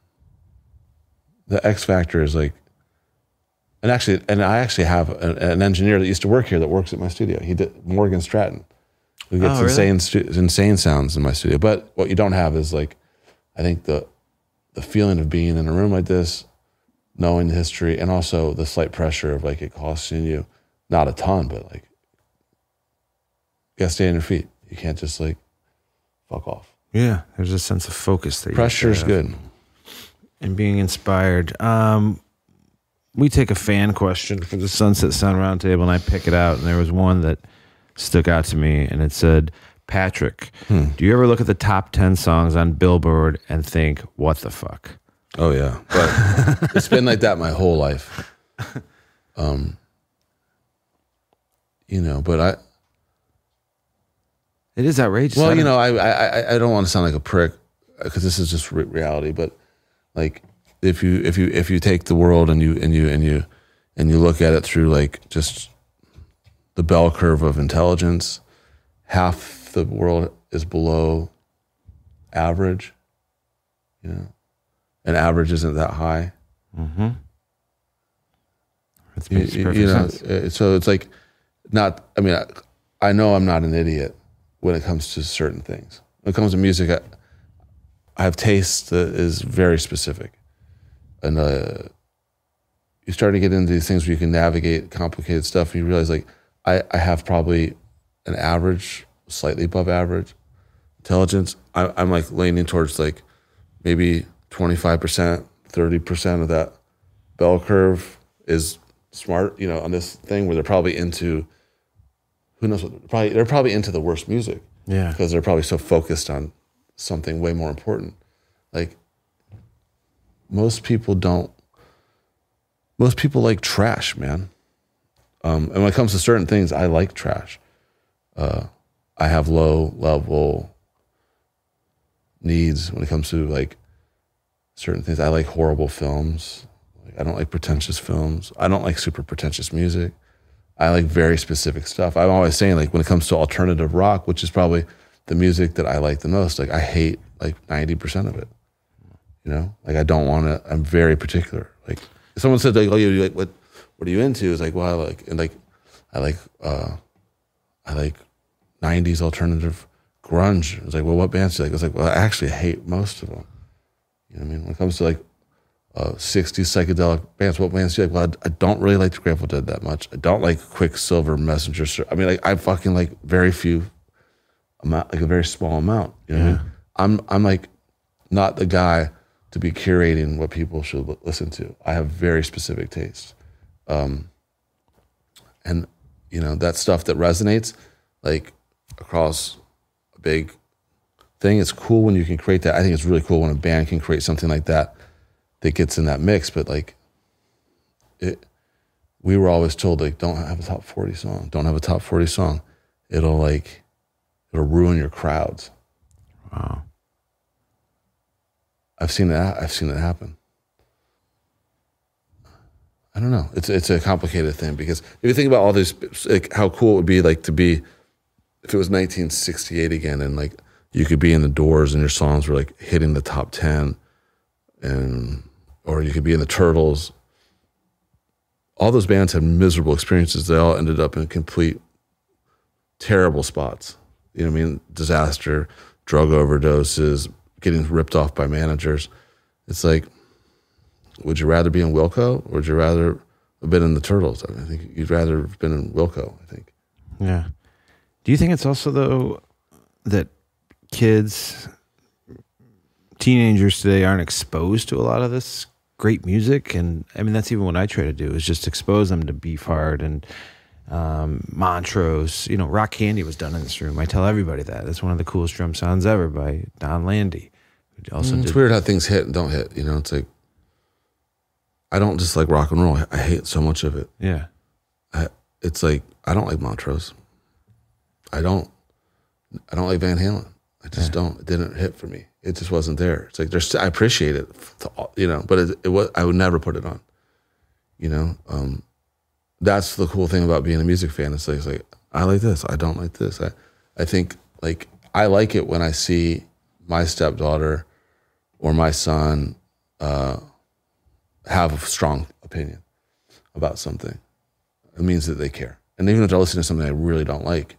the X factor is like, and actually, and I actually have an, an engineer that used to work here that works at my studio. He did Morgan Stratton, who gets Oh, really? insane insane sounds in my studio. But what you don't have is like, I think the the feeling of being in a room like this, knowing the history, and also the slight pressure of like it costing you not a ton, but like you gotta stay on your feet. You can't just like fuck off. yeah, there's a sense of focus that Pressure is good. and being inspired. Um, we take a fan question for the Sunset Sound Roundtable, and I pick it out, and there was one that stuck out to me, and it said, "Patrick, Hmm. do you ever look at the top ten songs on Billboard and think, what the fuck?" Oh yeah, but it's been like that my whole life. Um, you know, but I It is outrageous. Well, you know, I I I- I don't want to sound like a prick because this is just re- reality. But like, if you if you if you take the world and you and you and you and you look at it through like just the bell curve of intelligence, half the world is below average, you know, and average isn't that high. Mm-hmm. That You, makes you- perfect you know, sense. uh, so it's like not. I mean, I, I know I'm not an idiot when it comes to certain things. When it comes to music, I, I have taste that is very specific, and uh, you start to get into these things where you can navigate complicated stuff. And you realize, like, I, I have probably an average, slightly above average intelligence. I, I'm like leaning towards like maybe 25%, 30% of that bell curve is smart, you know, on this thing where they're probably into who knows what probably they're probably into the worst music Yeah. because they're probably so focused on something way more important. Like most people don't most people like trash, man. Um, and when it comes to certain things, I like trash. Uh, I have low level needs when it comes to like certain things. I like horrible films. I don't like pretentious films. I don't like super pretentious music. I like very specific stuff. I'm always saying like when it comes to alternative rock, which is probably the music that I like the most, like I hate like 90% of it. You know, like I don't want to, I'm very particular. Like if someone said like, oh, you like, what, what are you into? It's like, well, I like, and like, I like, uh, I like 90s alternative grunge. It's like, well, what bands do you like? It's like, well, I actually hate most of them. You know what I mean? When it comes to like uh, 60s psychedelic bands, what bands do you like? Well, I, I don't really like the Grateful Dead that much. I don't like Quicksilver, Messenger. I mean, like, I fucking like very few amount, like a very small amount. You know what I mean? I'm, I'm like not the guy to be curating what people should listen to. I have very specific tastes. Um, and, you know, that stuff that resonates like across a big thing. It's cool when you can create that. I think it's really cool when a band can create something like that that gets in that mix. But like, it, we were always told like, don't have a top forty song. Don't have a top forty song. It'll like, it'll ruin your crowds. Wow. I've seen that. I've seen it happen. I don't know. It's it's a complicated thing because if you think about all these, like how cool it would be like to be, if it was 1968 again, and like you could be in the Doors and your songs were like hitting the top ten, and or you could be in the Turtles. All those bands had miserable experiences. They all ended up in complete terrible spots. You know what I mean? Disaster, drug overdoses, getting ripped off by managers. It's like, would you rather be in Wilco or would you rather have been in the Turtles? I, mean, I think you'd rather have been in Wilco, I think. Yeah. Do you think it's also though that kids, teenagers today aren't exposed to a lot of this great music? And I mean, that's even what I try to do is just expose them to Beef Beefheart and um, Montrose. You know, Rock Candy was done in this room. I tell everybody that. That's one of the coolest drum sounds ever by Donn Landee. who Also it's weird how things hit and don't hit. You know, it's like, I don't just like rock and roll. I hate so much of it. yeah. I, it's like, I don't like Montrose. I don't, I don't like Van Halen. I just don't. It didn't hit for me. It just wasn't there. It's like there's. I appreciate it, you know, but it, it was. I would never put it on. You know, um, that's the cool thing about being a music fan. It's like, it's like I like this. I don't like this. I, I think like I like it when I see my stepdaughter or my son uh, have a strong opinion about something. It means that they care. And even if they're listening to something I really don't like,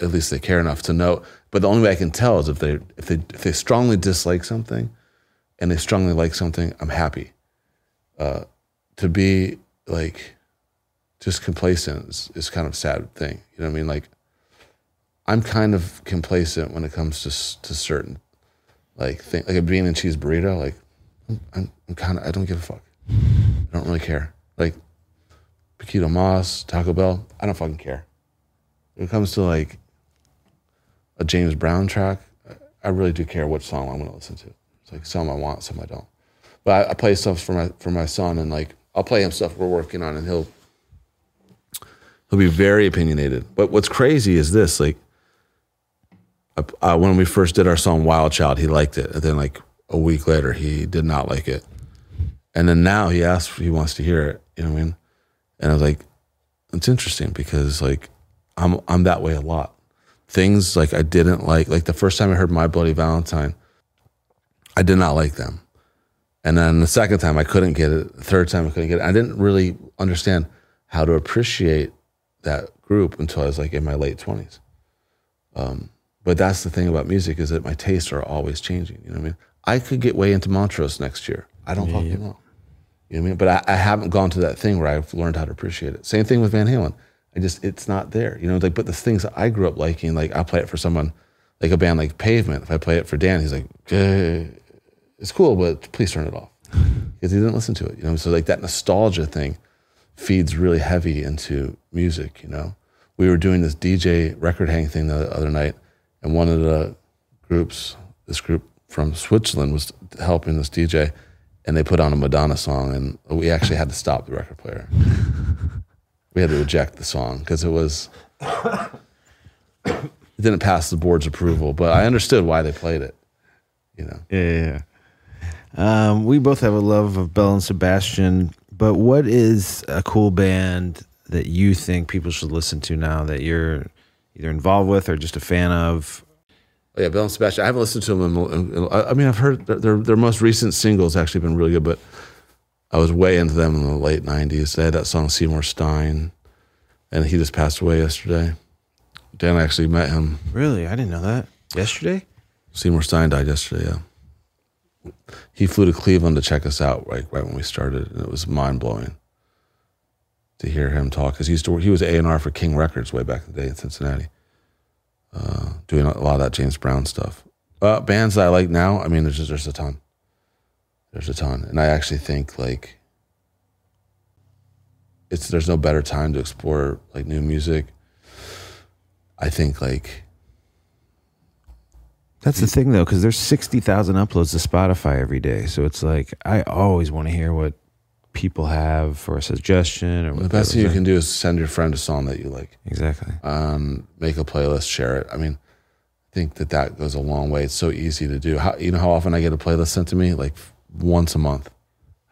at least they care enough to know. But the only way I can tell is if they if they if they strongly dislike something, and they strongly like something, I'm happy. Uh, to be like just complacent is, is kind of sad thing. You know what I mean? Like I'm kind of complacent when it comes to to certain like thing like a bean and cheese burrito. Like I'm, I'm kind of I don't give a fuck. I don't really care. Like Poquito Mas, Taco Bell, I don't fucking care. When it comes to like a James Brown track, I- really do care what song I'm to listen to. It's like some I want, some I don't. But I, I play stuff for my for my son, and like I'll play him stuff we're working on, and he'll he'll be very opinionated. But what's crazy is this: like uh, when we first did our song "Wild Child," he liked it, and then like a week later, he did not like it, and then now he asks he wants to hear it. You know what I mean? And I was like, it's interesting because like I'm I'm that way a lot. Things like I didn't like, like the first time I heard "My Bloody Valentine," I did not like them. And then the second time I couldn't get it. The third time I couldn't get it. I didn't really understand how to appreciate that group until I was like in my late twenties. Um, but that's the thing about music is that my tastes are always changing. You know what I mean? I could get way into Montrose next year. I don't fucking know. You know what I mean? But I, I haven't gone to that thing where I've learned how to appreciate it. Same thing with Van Halen. I just it's not there. You know, like but the things that I grew up liking, like I play it for someone like a band like Pavement. If I play it for Dan, he's like, eh, it's cool, but please turn it off because he didn't listen to it. You know, so like that nostalgia thing feeds really heavy into music. You know, we were doing this DJ record hang thing the other night, and one of the groups, this group from Switzerland, was helping this DJ, and they put on a Madonna song, and we actually had to stop the record player. we had to eject the song because it was it didn't pass the board's approval, but I understood why they played it. You know, Yeah, yeah, yeah. Um, we both have a love of Belle and Sebastian, but what is a cool band that you think people should listen to now that you're either involved with or just a fan of? Oh, yeah, Belle and Sebastian. I haven't listened to them. In, in, I I mean, I've heard their- their their most recent singles actually been really good, but I was way into them in the late '90s. They had that song "Seymour Stein," and he just passed away yesterday. Dan actually met him. Really, I didn't know that. Yesterday? Seymour Stein died yesterday. Yeah, he flew to Cleveland to check us out right right when we started, and it was mind blowing to hear him talk because he used to he was A and R for King Records way back in the day in Cincinnati, uh, doing a lot of that James Brown stuff. Uh, bands that I like now, I mean, there's just, there's a ton, there's a ton, and I actually think like it's there's no better time to explore like new music. I think like That's the thing though, because there's sixty thousand uploads to Spotify every day. So it's like I always want to hear what people have for a suggestion or what the best thing you can do is send your friend a song that you like. exactly. um, make a playlist, share it. I mean, I think that that goes a long way. It's so easy to do. How you know how often I get a playlist sent to me? Like once a month.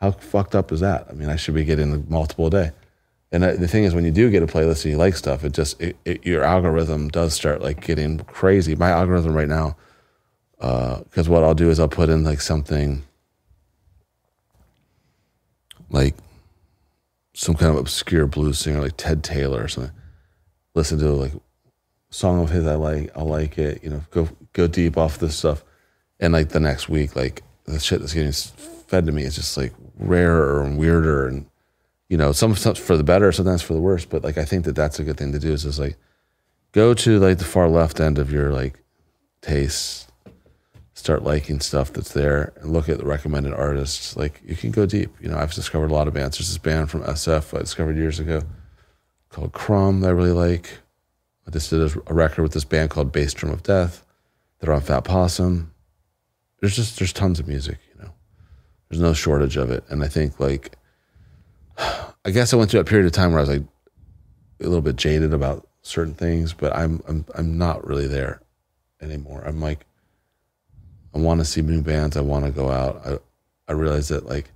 How fucked up is that? I mean, I should be getting multiple a day. And the thing is, when you do get a playlist and you like stuff, it just it, it, your algorithm does start like getting crazy. My algorithm right now, Uh, because what I'll do is I'll put in like something like some kind of obscure blues singer like Ted Taylor or something. Listen to like song of his I like, I'll like it, you know, go go deep off this stuff. And like the next week, like the shit that's getting fed to me is just like rarer and weirder and you know, some sometimes for the better, sometimes for the worse. But like I think that that's a good thing to do is just like go to like the far left end of your like tastes, start liking stuff that's there, and look at the recommended artists. Like you can go deep. You know, I've discovered a lot of bands. There's this band from SF I discovered years ago called Crumb that I really like. I just did a, record with this band called Bass Drum of Death. They're on Fat Possum. There's just there's tons of music. You know, there's no shortage of it, and I think like. I guess I went through a period of time where I was like a little bit jaded about certain things, but I'm I'm I'm not really there anymore. I'm like I want to see new bands. I want to go out. I I realize that like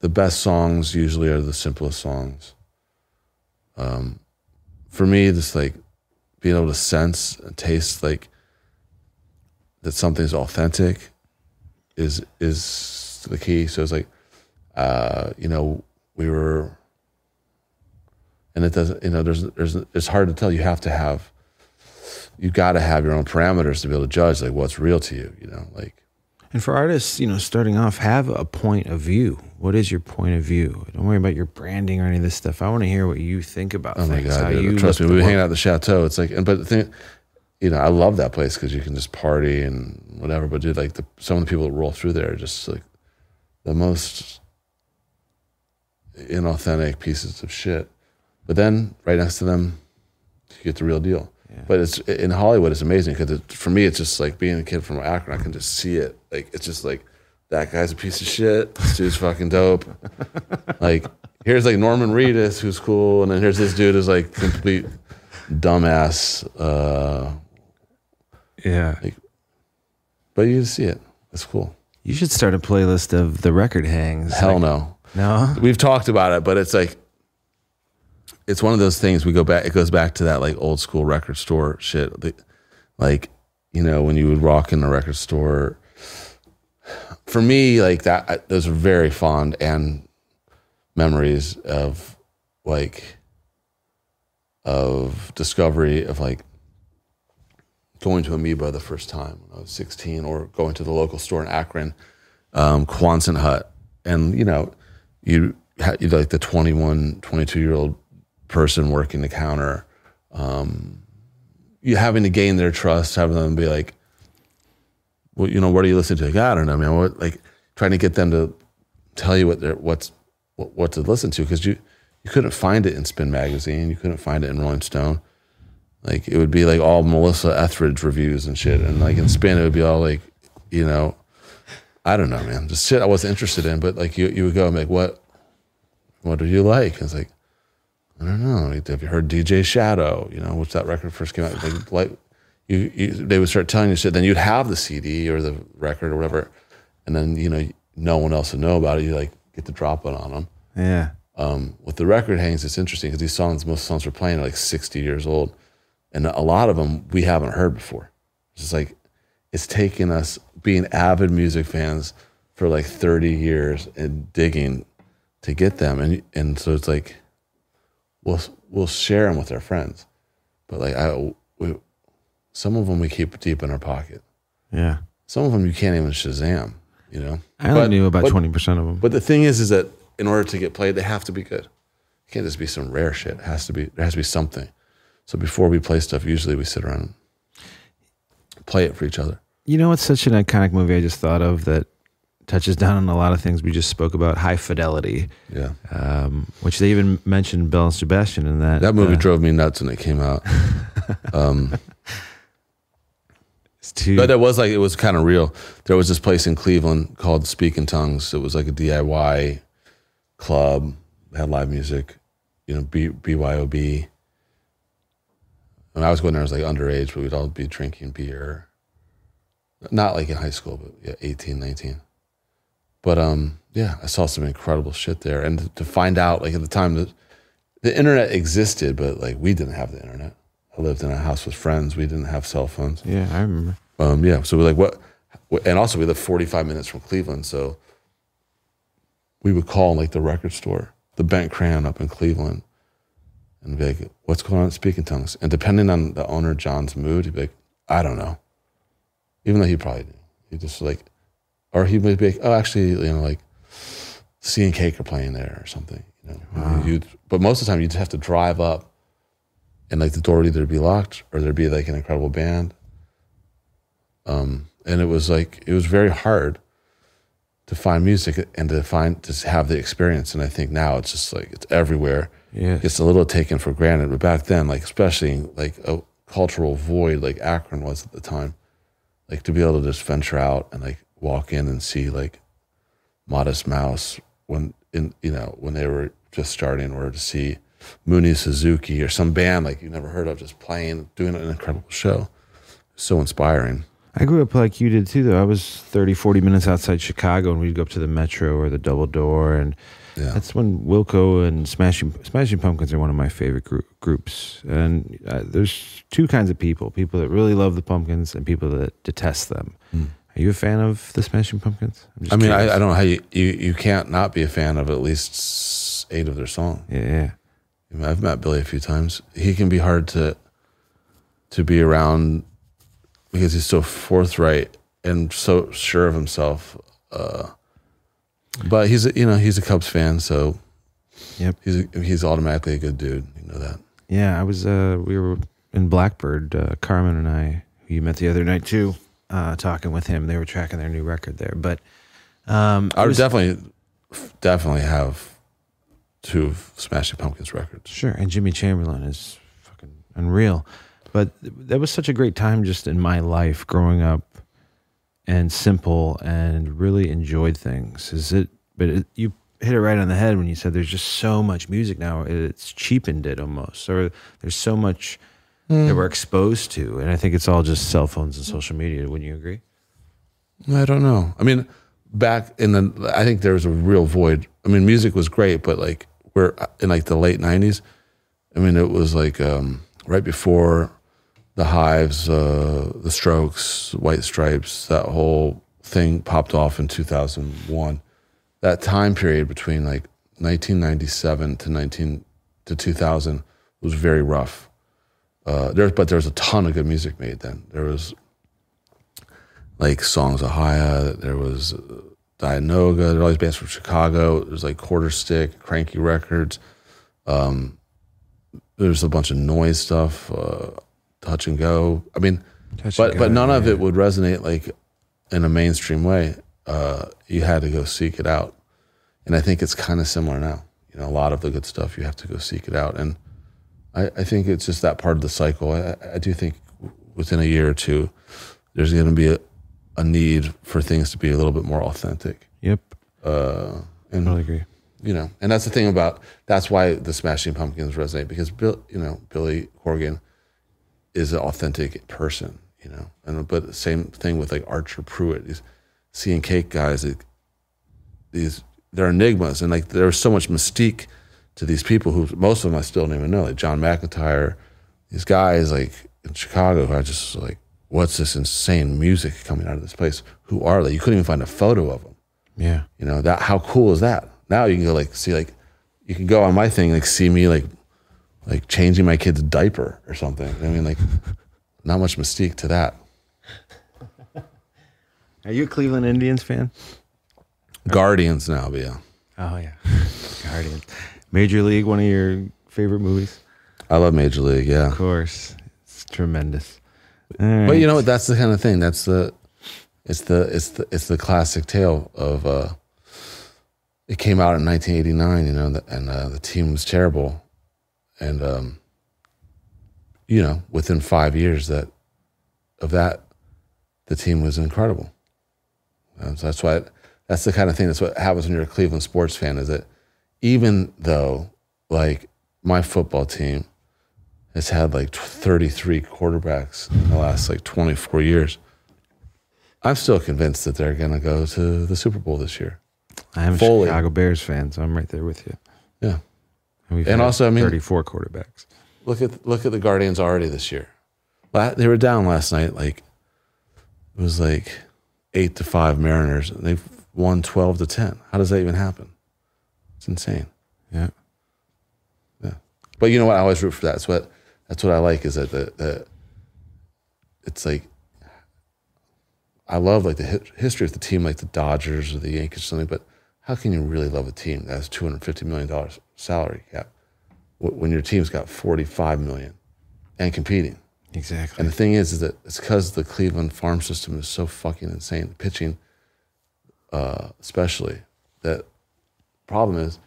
the best songs usually are the simplest songs. Um, for me, just like being able to sense and taste like that something's authentic is is the key. So it's like uh, you know, we were, and it doesn't, you know, there's, there's, it's hard to tell. You have to have, you got to have your own parameters to be able to judge like what's real to you, you know, like, And for artists, you know, starting off, have a point of view. What is your point of view? Don't worry about your branding or any of this stuff. I want to hear what you think about oh my things. God, dude, you trust me, we were hanging out at the chateau. It's like, and, but the thing, you know, I love that place because you can just party and whatever, but dude, like the, some of the people that roll through there are just like the most inauthentic pieces of shit. But then right next to them, you get the real deal. But it's in Hollywood. It's amazing because it, for me, it's just like being a kid from Akron. I can just see it. Like it's just like that guy's a piece of shit. This dude's fucking dope. like here's like Norman Reedus, who's cool, and then here's this dude who's like complete dumbass. Uh, Yeah. but you see it. It's cool. You should start a playlist of the record hangs. Hell Like- no. No? We've talked about it, but it's like it's one of those things we go back it goes back to that like old school record store shit. Like, you know, when you would rock in a record store for me, like that, those are very fond and memories of like of discovery of like going to Amoeba the first time when I was 16 or going to the local store in Akron, um, Quonset Hut. And, you know, you had like the 21, 22 year old person working the counter, um, you having to gain their trust, having them be like, well, you know, what are you listening to? Like, I don't know, man. What, like trying to get them to tell you what they're, what's, what, what to listen to. Cause you, you couldn't find it in Spin Magazine. You couldn't find it in Rolling Stone. Like it would be like all Melissa Etheridge reviews and shit. And like in Spin, it would be all like, you know, I don't know, man. Just shit I wasn't interested in. But like you, you would go and be like, what, what do you like? And it's like, I don't know. Have you heard DJ Shadow? You know, which that record first came out. Like, like you, you, they would start telling you shit. Then you'd have the CD or the record or whatever, and then you know no one else would know about it. You like get the drop it on them. Yeah. Um, with the record hangs, it's interesting because these songs, most songs we're playing are like 60 years old, and a lot of them we haven't heard before. It's just like it's taken us being avid music fans for like 30 years and digging to get them, and and so it's like we'll we'll share them with our friends, but like I, we, some of them we keep deep in our pocket. Yeah. Some of them you can't even Shazam, you know. I only But- knew about 20% of them. but the thing is, is that in order to get played, they have to be good. It can't just be some rare shit. It has to be. There has to be something. So before we play stuff, usually we sit around and play it for each other. You know, it's such an iconic movie I just thought of that touches down on a lot of things we just spoke about. High Fidelity, Yeah, um, which they even mentioned Belle and Sebastian in that. that movie uh, drove me nuts when it came out. Um, it's too, but it was like it was kind of real. There was this place in Cleveland called Speak in Tongues. It was like a DIY club, had live music. You know, B, BYOB. When I was going there, I was like underage, but we'd all be drinking beer. Not like in high school, but yeah, 18, 19. But um, yeah, I saw some incredible shit there. And to, find out, like at the time, that the internet existed, but like we didn't have the internet. I lived in a house with friends. We didn't have cell phones. yeah, I remember. Um, yeah, so we're like, what? And also, we live 45 minutes from Cleveland, so we would call like the record store, the Bent Crayon up in Cleveland, and be like, "What's going on at Speak in Tongues?" And depending on the owner John's mood, he'd be like, "I don't know," even though he probably knew. He just like, or he would be like, "Oh, actually, you know, like, Sea and Cake are playing there or something." You know, you'd, but most of the time, you just have to drive up, and like the door would either be locked or there'd be like an incredible band Um, and it was like it was very hard to find music and to find to have the experience and i think now it's just like it's everywhere Yeah. it's a little taken for granted but back then like especially like a cultural void like akron was at the time like to be able to just venture out and like walk in and see like modest mouse when in you know when they were just starting or to see Mooney Suzuki or some band like you never heard of just playing doing an incredible show so inspiring I grew up like you did too, though. I was 30, 40 minutes outside Chicago, and we'd go up to the Metro or the Double Door, and yeah that's when Wilco and Smashing Smashing Pumpkins are one of my favorite grou- groups. And uh, there's two kinds of people: people that really love the Pumpkins and people that detest them. Are you a fan of the Smashing Pumpkins? I mean. I, I don't know how you, you you can't not be a fan of at least eight of their songs. yeah, yeah. I mean, I've met Billy a few times. He can be hard to to be around because he's so forthright and so sure of himself. Uh, but he's a, you know he's a Cubs fan, so Yep. he's a, he's automatically a good dude. You know that. Yeah, I was. Uh, we were in Blackbird. Uh, Carmen and I, who you met the other night too, uh, talking with him. They were tracking their new record there. But um, I would was- definitely definitely have two of Smashing Pumpkins records. sure. And Jimmy Chamberlin is fucking unreal. But that was such a great time just in my life growing up, and simple, and really enjoyed things. Is it? But it, you hit it right on the head when you said there's just so much music now. It's cheapened it almost, or there's so much. That we're exposed to. And I think it's all just cell phones and social media. Wouldn't you agree? I don't know. I mean, back in the, I think there was a real void. I mean, music was great, but like we're in like the late '90s. I mean, it was like um, right before the Hives, uh, the Strokes, White Stripes, that whole thing popped off in 2001. That time period between like 1997 to 19 to 2000 was very rough. Uh, there, but there was a ton of good music made then. There was like Songs: Ohia. There was uh, Dianogah. There were all these bands from Chicago. There's like Quarter Stick, Kranky Records. Um, there's a bunch of noise stuff, uh, Touch and Go. I mean, Touch but and but Go, none of it would resonate like in a mainstream way. Uh, you had to go seek it out, and I think it's kind of similar now. You know, a lot of the good stuff you have to go seek it out, and I, I think it's just that part of the cycle. I, I do think within a year or two, there's going to be a, a need for things to be a little bit more authentic. Yep. Uh, and Totally agree. you know, and that's the thing about that's why the Smashing Pumpkins resonate because Bill, you know, Billy Corgan is an authentic person, you know, and but the same thing with like Archer Prewitt, these Sea and Cake guys, these they're enigmas, and like there's so much mystique to these people who most of them I still don't even know, like John McEntire, these guys like in Chicago who are just like, what's this insane music coming out of this place? Who are they? You couldn't even find a photo of them. Yeah. You know that how cool is that? Now you can go like see like you can go on my thing like see me like like changing my kid's diaper or something. I mean like not much mystique to that. Are you a Cleveland Indians fan? Guardians now, but yeah. Oh yeah. Guardians. Major League, one of your favorite movies? I love Major League, yeah. Of course. It's tremendous. But you know what? That's the kind of thing. That's the it's the it's the it's the classic tale of uh it came out in 1989, you know, and uh, the team was terrible, and um, you know, within five years that of that, the team was incredible. Um, so that's why that's the kind of thing. That's what happens when you're a Cleveland sports fan. Is that even though like my football team has had like 33 quarterbacks in the last like 24 years, I'm still convinced that they're going to go to the Super Bowl this year. I'm a Fully. Chicago Bears fan, so I'm right there with you. Yeah. we've And also, I mean- 34 quarterbacks. Look at look at the Guardians already this year. They were down last night. Like it was like eight to five Mariners, and they've won 12 to 10. How does that even happen? It's insane. Yeah. Yeah. But you know what? I always root for that. That's what that's what I like is that the, the it's like I love like the history of the team, like the Dodgers or the Yankees or something. But how can you really love a team that has two hundred fifty million dollars salary cap when your team's got forty five million and competing? Exactly. And the thing is, is that it's because the Cleveland farm system is so fucking insane. The pitching, uh, especially, that problem is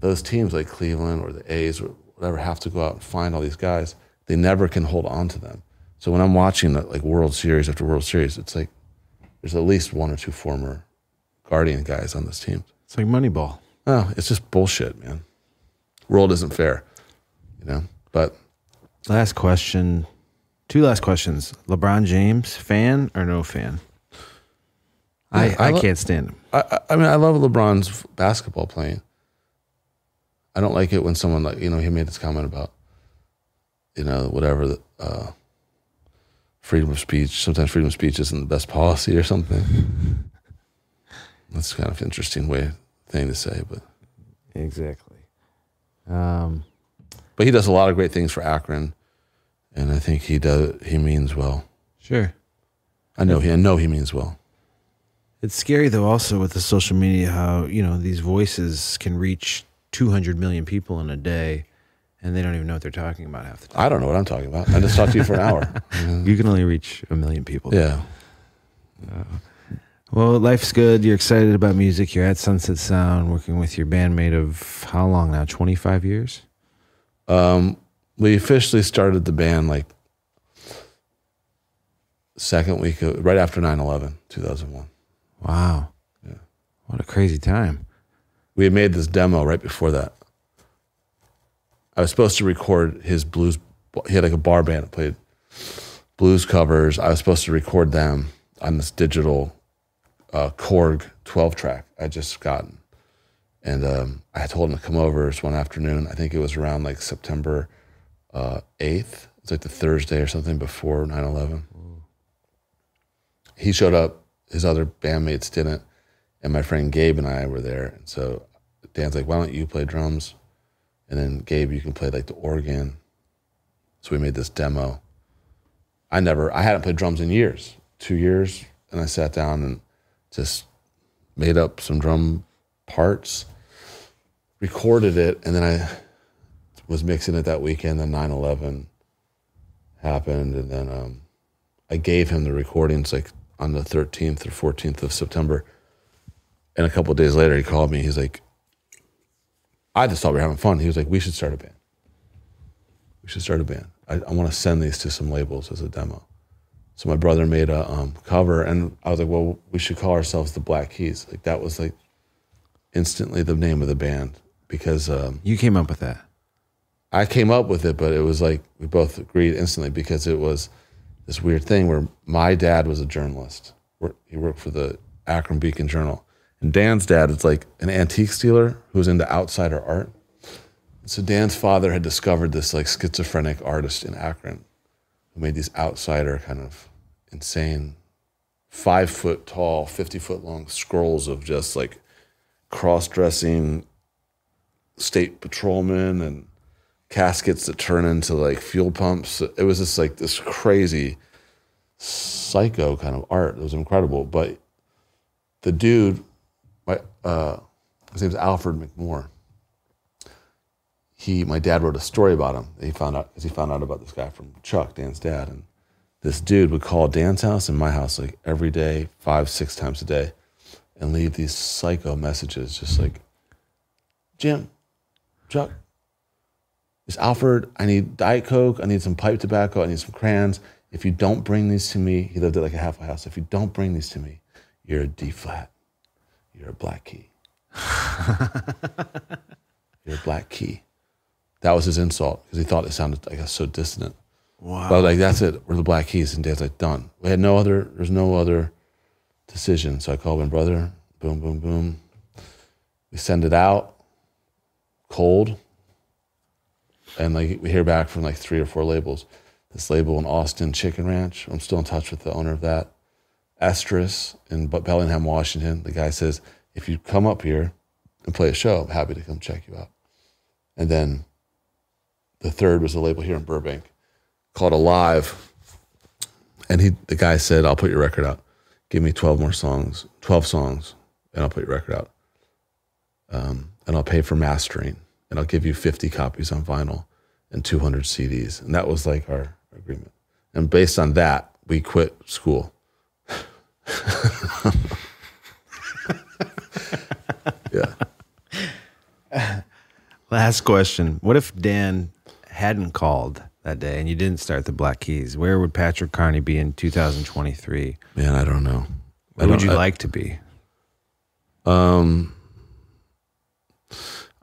those teams like Cleveland or the A's or whatever have to go out and find all these guys. They never can hold on to them. So when I'm watching the, like World Series after World Series, it's like there's at least one or two former Guardian guys on this team. it's like Moneyball. Oh, it's just bullshit, man. World isn't fair, you know. But Last question. Two last questions. LeBron James, fan or no fan? I, I lo- can't stand him. I, I- mean, I love LeBron's basketball playing. I don't like it when someone like you know he made this comment about you know whatever the uh, freedom of speech. Sometimes freedom of speech isn't the best policy or something. That's kind of an interesting way thing to say, but Exactly. Um, but he does a lot of great things for Akron, and I think he does. He means well. sure. I know he. I know he means well. It's scary though, also with the social media, how you know these voices can reach 200 million people in a day, and they don't even know what they're talking about half the time. I don't know what I'm talking about. I just talked to you for an hour. You can only reach a million people. Yeah. Well, life's good. You're excited about music. You're at Sunset Sound, working with your bandmate of how long now? 25 years. Um, we officially started the band like second week, of, right after 9 11, 2001. Wow. Yeah. What a crazy time. We had made this demo right before that. I was supposed to record his blues. He had like a bar band that played blues covers. I was supposed to record them on this digital uh, Korg 12 track I just gotten. And um, I told him to come over this one afternoon. I think it was around like September uh, 8th. It's like the Thursday or something before 9 11. He showed up his other bandmates didn't, and my friend Gabe and I were there. And so Dan's like, "Why don't you play drums?" And then Gabe, you can play like the organ. So we made this demo. I never, I hadn't played drums in years, two years, and I sat down and just made up some drum parts, recorded it, and then I was mixing it that weekend. Then 9 11 happened, and then um, I gave him the recordings like on the 13th or 14th of September. And a couple of days later, he called me. He's like, I just thought we were having fun. He was like, we should start a band. We should start a band. I, I want to send these to some labels as a demo. So my brother made a um, cover, and I was like, well, we should call ourselves the Black Keys. Like that was like instantly the name of the band because um, You came up with that. I came up with it, but it was like we both agreed instantly because it was this weird thing where my dad was a journalist. He worked for the Akron Beacon Journal. And Dan's dad is like an antique dealer who was into outsider art. So Dan's father had discovered this like schizophrenic artist in Akron who made these outsider kind of insane, five foot tall, 50 foot long scrolls of just like cross dressing state patrolmen and caskets that turn into like fuel pumps. It was just like this crazy psycho kind of art. It was incredible. But the dude, my, uh, his name's Alfred McMoore. He, my dad wrote a story about him. He found out because he found out about this guy from Chuck, Dan's dad, and this dude would call Dan's house and my house like every day, five, six times a day, and leave these psycho messages, just like, Jim, Chuck, it's Alfred. I need Diet Coke. I need some pipe tobacco. I need some crayons. If you don't bring these to me, he lived at like a half a house. If you don't bring these to me, you're a D flat. You're a black key. you're a black key. That was his insult because he thought it sounded like so dissonant. Wow. But like that's it. We're the black keys, and Dad's like done. We had no other. There's no other decision. So I called my brother. Boom, boom, boom. We send it out cold, and like we hear back from like three or four labels. This label in Austin, Chicken Ranch. I'm still in touch with the owner of that. Estrus in Bellingham, Washington. The guy says, if you come up here and play a show, I'm happy to come check you out. And then the third was a label here in Burbank called Alive. And he, the guy said, I'll put your record out. Give me 12 more songs, 12 songs, and I'll put your record out. Um, and I'll pay for mastering, and I'll give you 50 copies on vinyl and 200 CDs. And that was like our agreement. And based on that, we quit school. yeah. Last question. What if Dan hadn't called that day and you didn't start the Black Keys? Where would Patrick Carney be in 2023? Man, I don't know. Where would don't- you I- like to be? Um,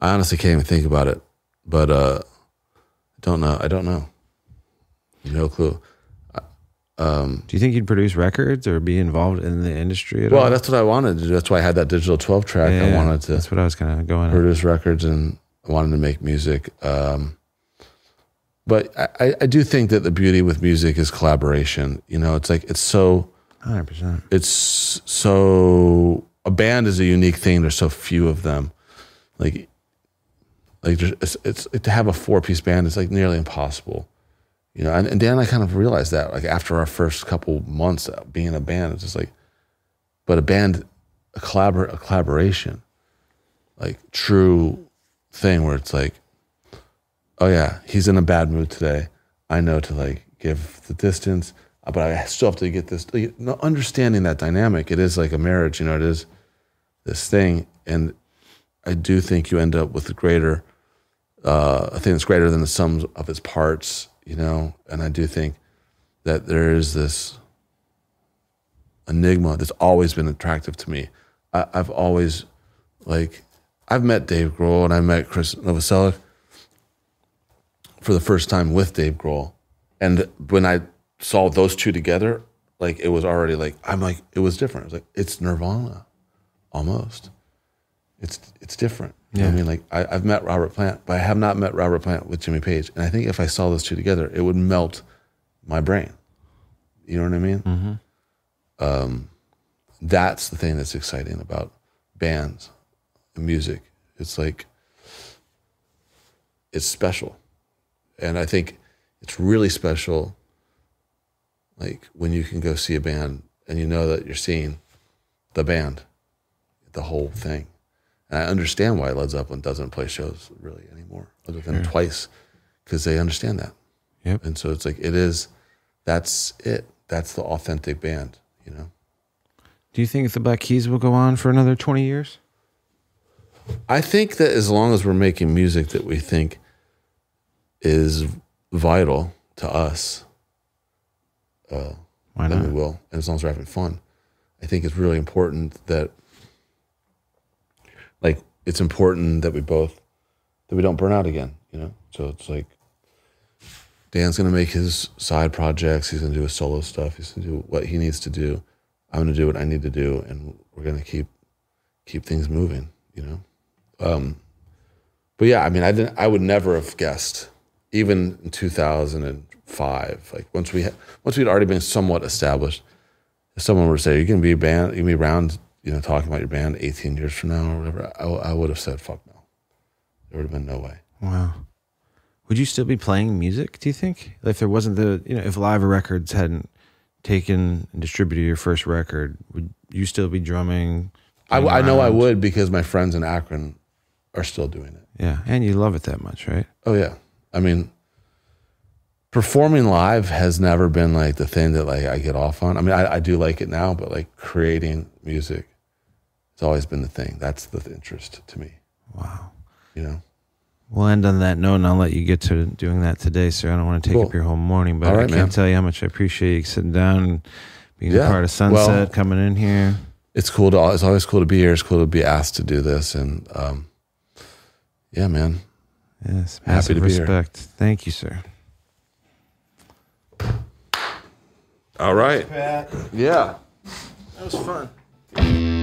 I honestly can't even think about it, but uh, I don't know. I don't know. No clue. Do you think you'd produce records or be involved in the industry at Well, all? Well, that's what I wanted to do. That's why I had that digital 12 track. I wanted to That's what I was kind of going on. produce records and I wanted to make music. Um, but I, I- I do think that the beauty with music is collaboration. You know, it's like, it's so, 100%. it's so, a band is a unique thing. There's so few of them. Like, like it's, it's to have a four piece band is like nearly impossible. You know, and, and Dan and I kind of realized that like after our first couple months of being a band, it's just like, but a band, a collabor, a collaboration, like true thing where it's like, oh yeah, he's in a bad mood today. I know to like give the distance, uh, but I still have to get this. Understanding that dynamic, it is like a marriage. You know, it is this thing, and I do think you end up with a greater, uh, a thing that's greater than the sums of its parts. You know, and I do think that there is this enigma that's always been attractive to me. I, I've always like I've met Dave Grohl and I met Chris Novoselic for the first time with Dave Grohl, and when I saw those two together, like it was already like I'm like it was different. It was like it's Nirvana, almost. It's it's different. Know I mean, like I, I've met Robert Plant, but I have not met Robert Plant with Jimmy Page, and I think if I saw those two together, it would melt my brain. You know what I mean? Um, that's the thing that's exciting about bands and music. It's like it's special, and I think it's really special. Like when you can go see a band and you know that you're seeing the band, the whole thing. And I understand why Led Zeppelin doesn't play shows really anymore, other than twice, because they understand that. Yep. And so it's like it is. That's it. That's the authentic band. You know. Do you think the Black Keys will go on for another 20 years? I think that as long as we're making music that we think is vital to us, uh, Why then we will. And as long as we're having fun, I think it's really important that, like, it's important that we both that we don't burn out again. You know. So it's like Dan's gonna make his side projects. He's gonna do his solo stuff. He's gonna do what he needs to do. I'm gonna do what I need to do, and we're gonna keep keep things moving. You know. Um, but yeah, I mean, I didn't. I would never have guessed, even in 2005. Like once we had, once we'd already been somewhat established. If someone were to say, "You're gonna be a band, you're gonna be around," you know, talking about your band 18 years from now or whatever, I, I would have said, "Fuck no." There would have been no way. Wow. Would you still be playing music, do you think? If there wasn't the, you know, if Alive Records hadn't taken and distributed your first record, would you still be drumming? I, I know I would because my friends in Akron are still doing it. Yeah. And you love it that much, right? Oh yeah. I mean, performing live has never been like the thing that like I get off on. I mean, I, I do like it now, but like creating music has always been the thing. That's the interest to me. Wow. You know. We'll end on that note, and I'll let you get to doing that today, sir. I don't want to take Cool. up your whole morning, but All I can't man. tell you how much I appreciate you sitting down and being a part of Sunset, Well- coming in here. It's cool to. It's always cool to be here. It's cool to be asked to do this, and um, yeah, man. Yes, Happy massive to be here. respect. Thank you, sir. All right. Pat, Yeah. that was fun.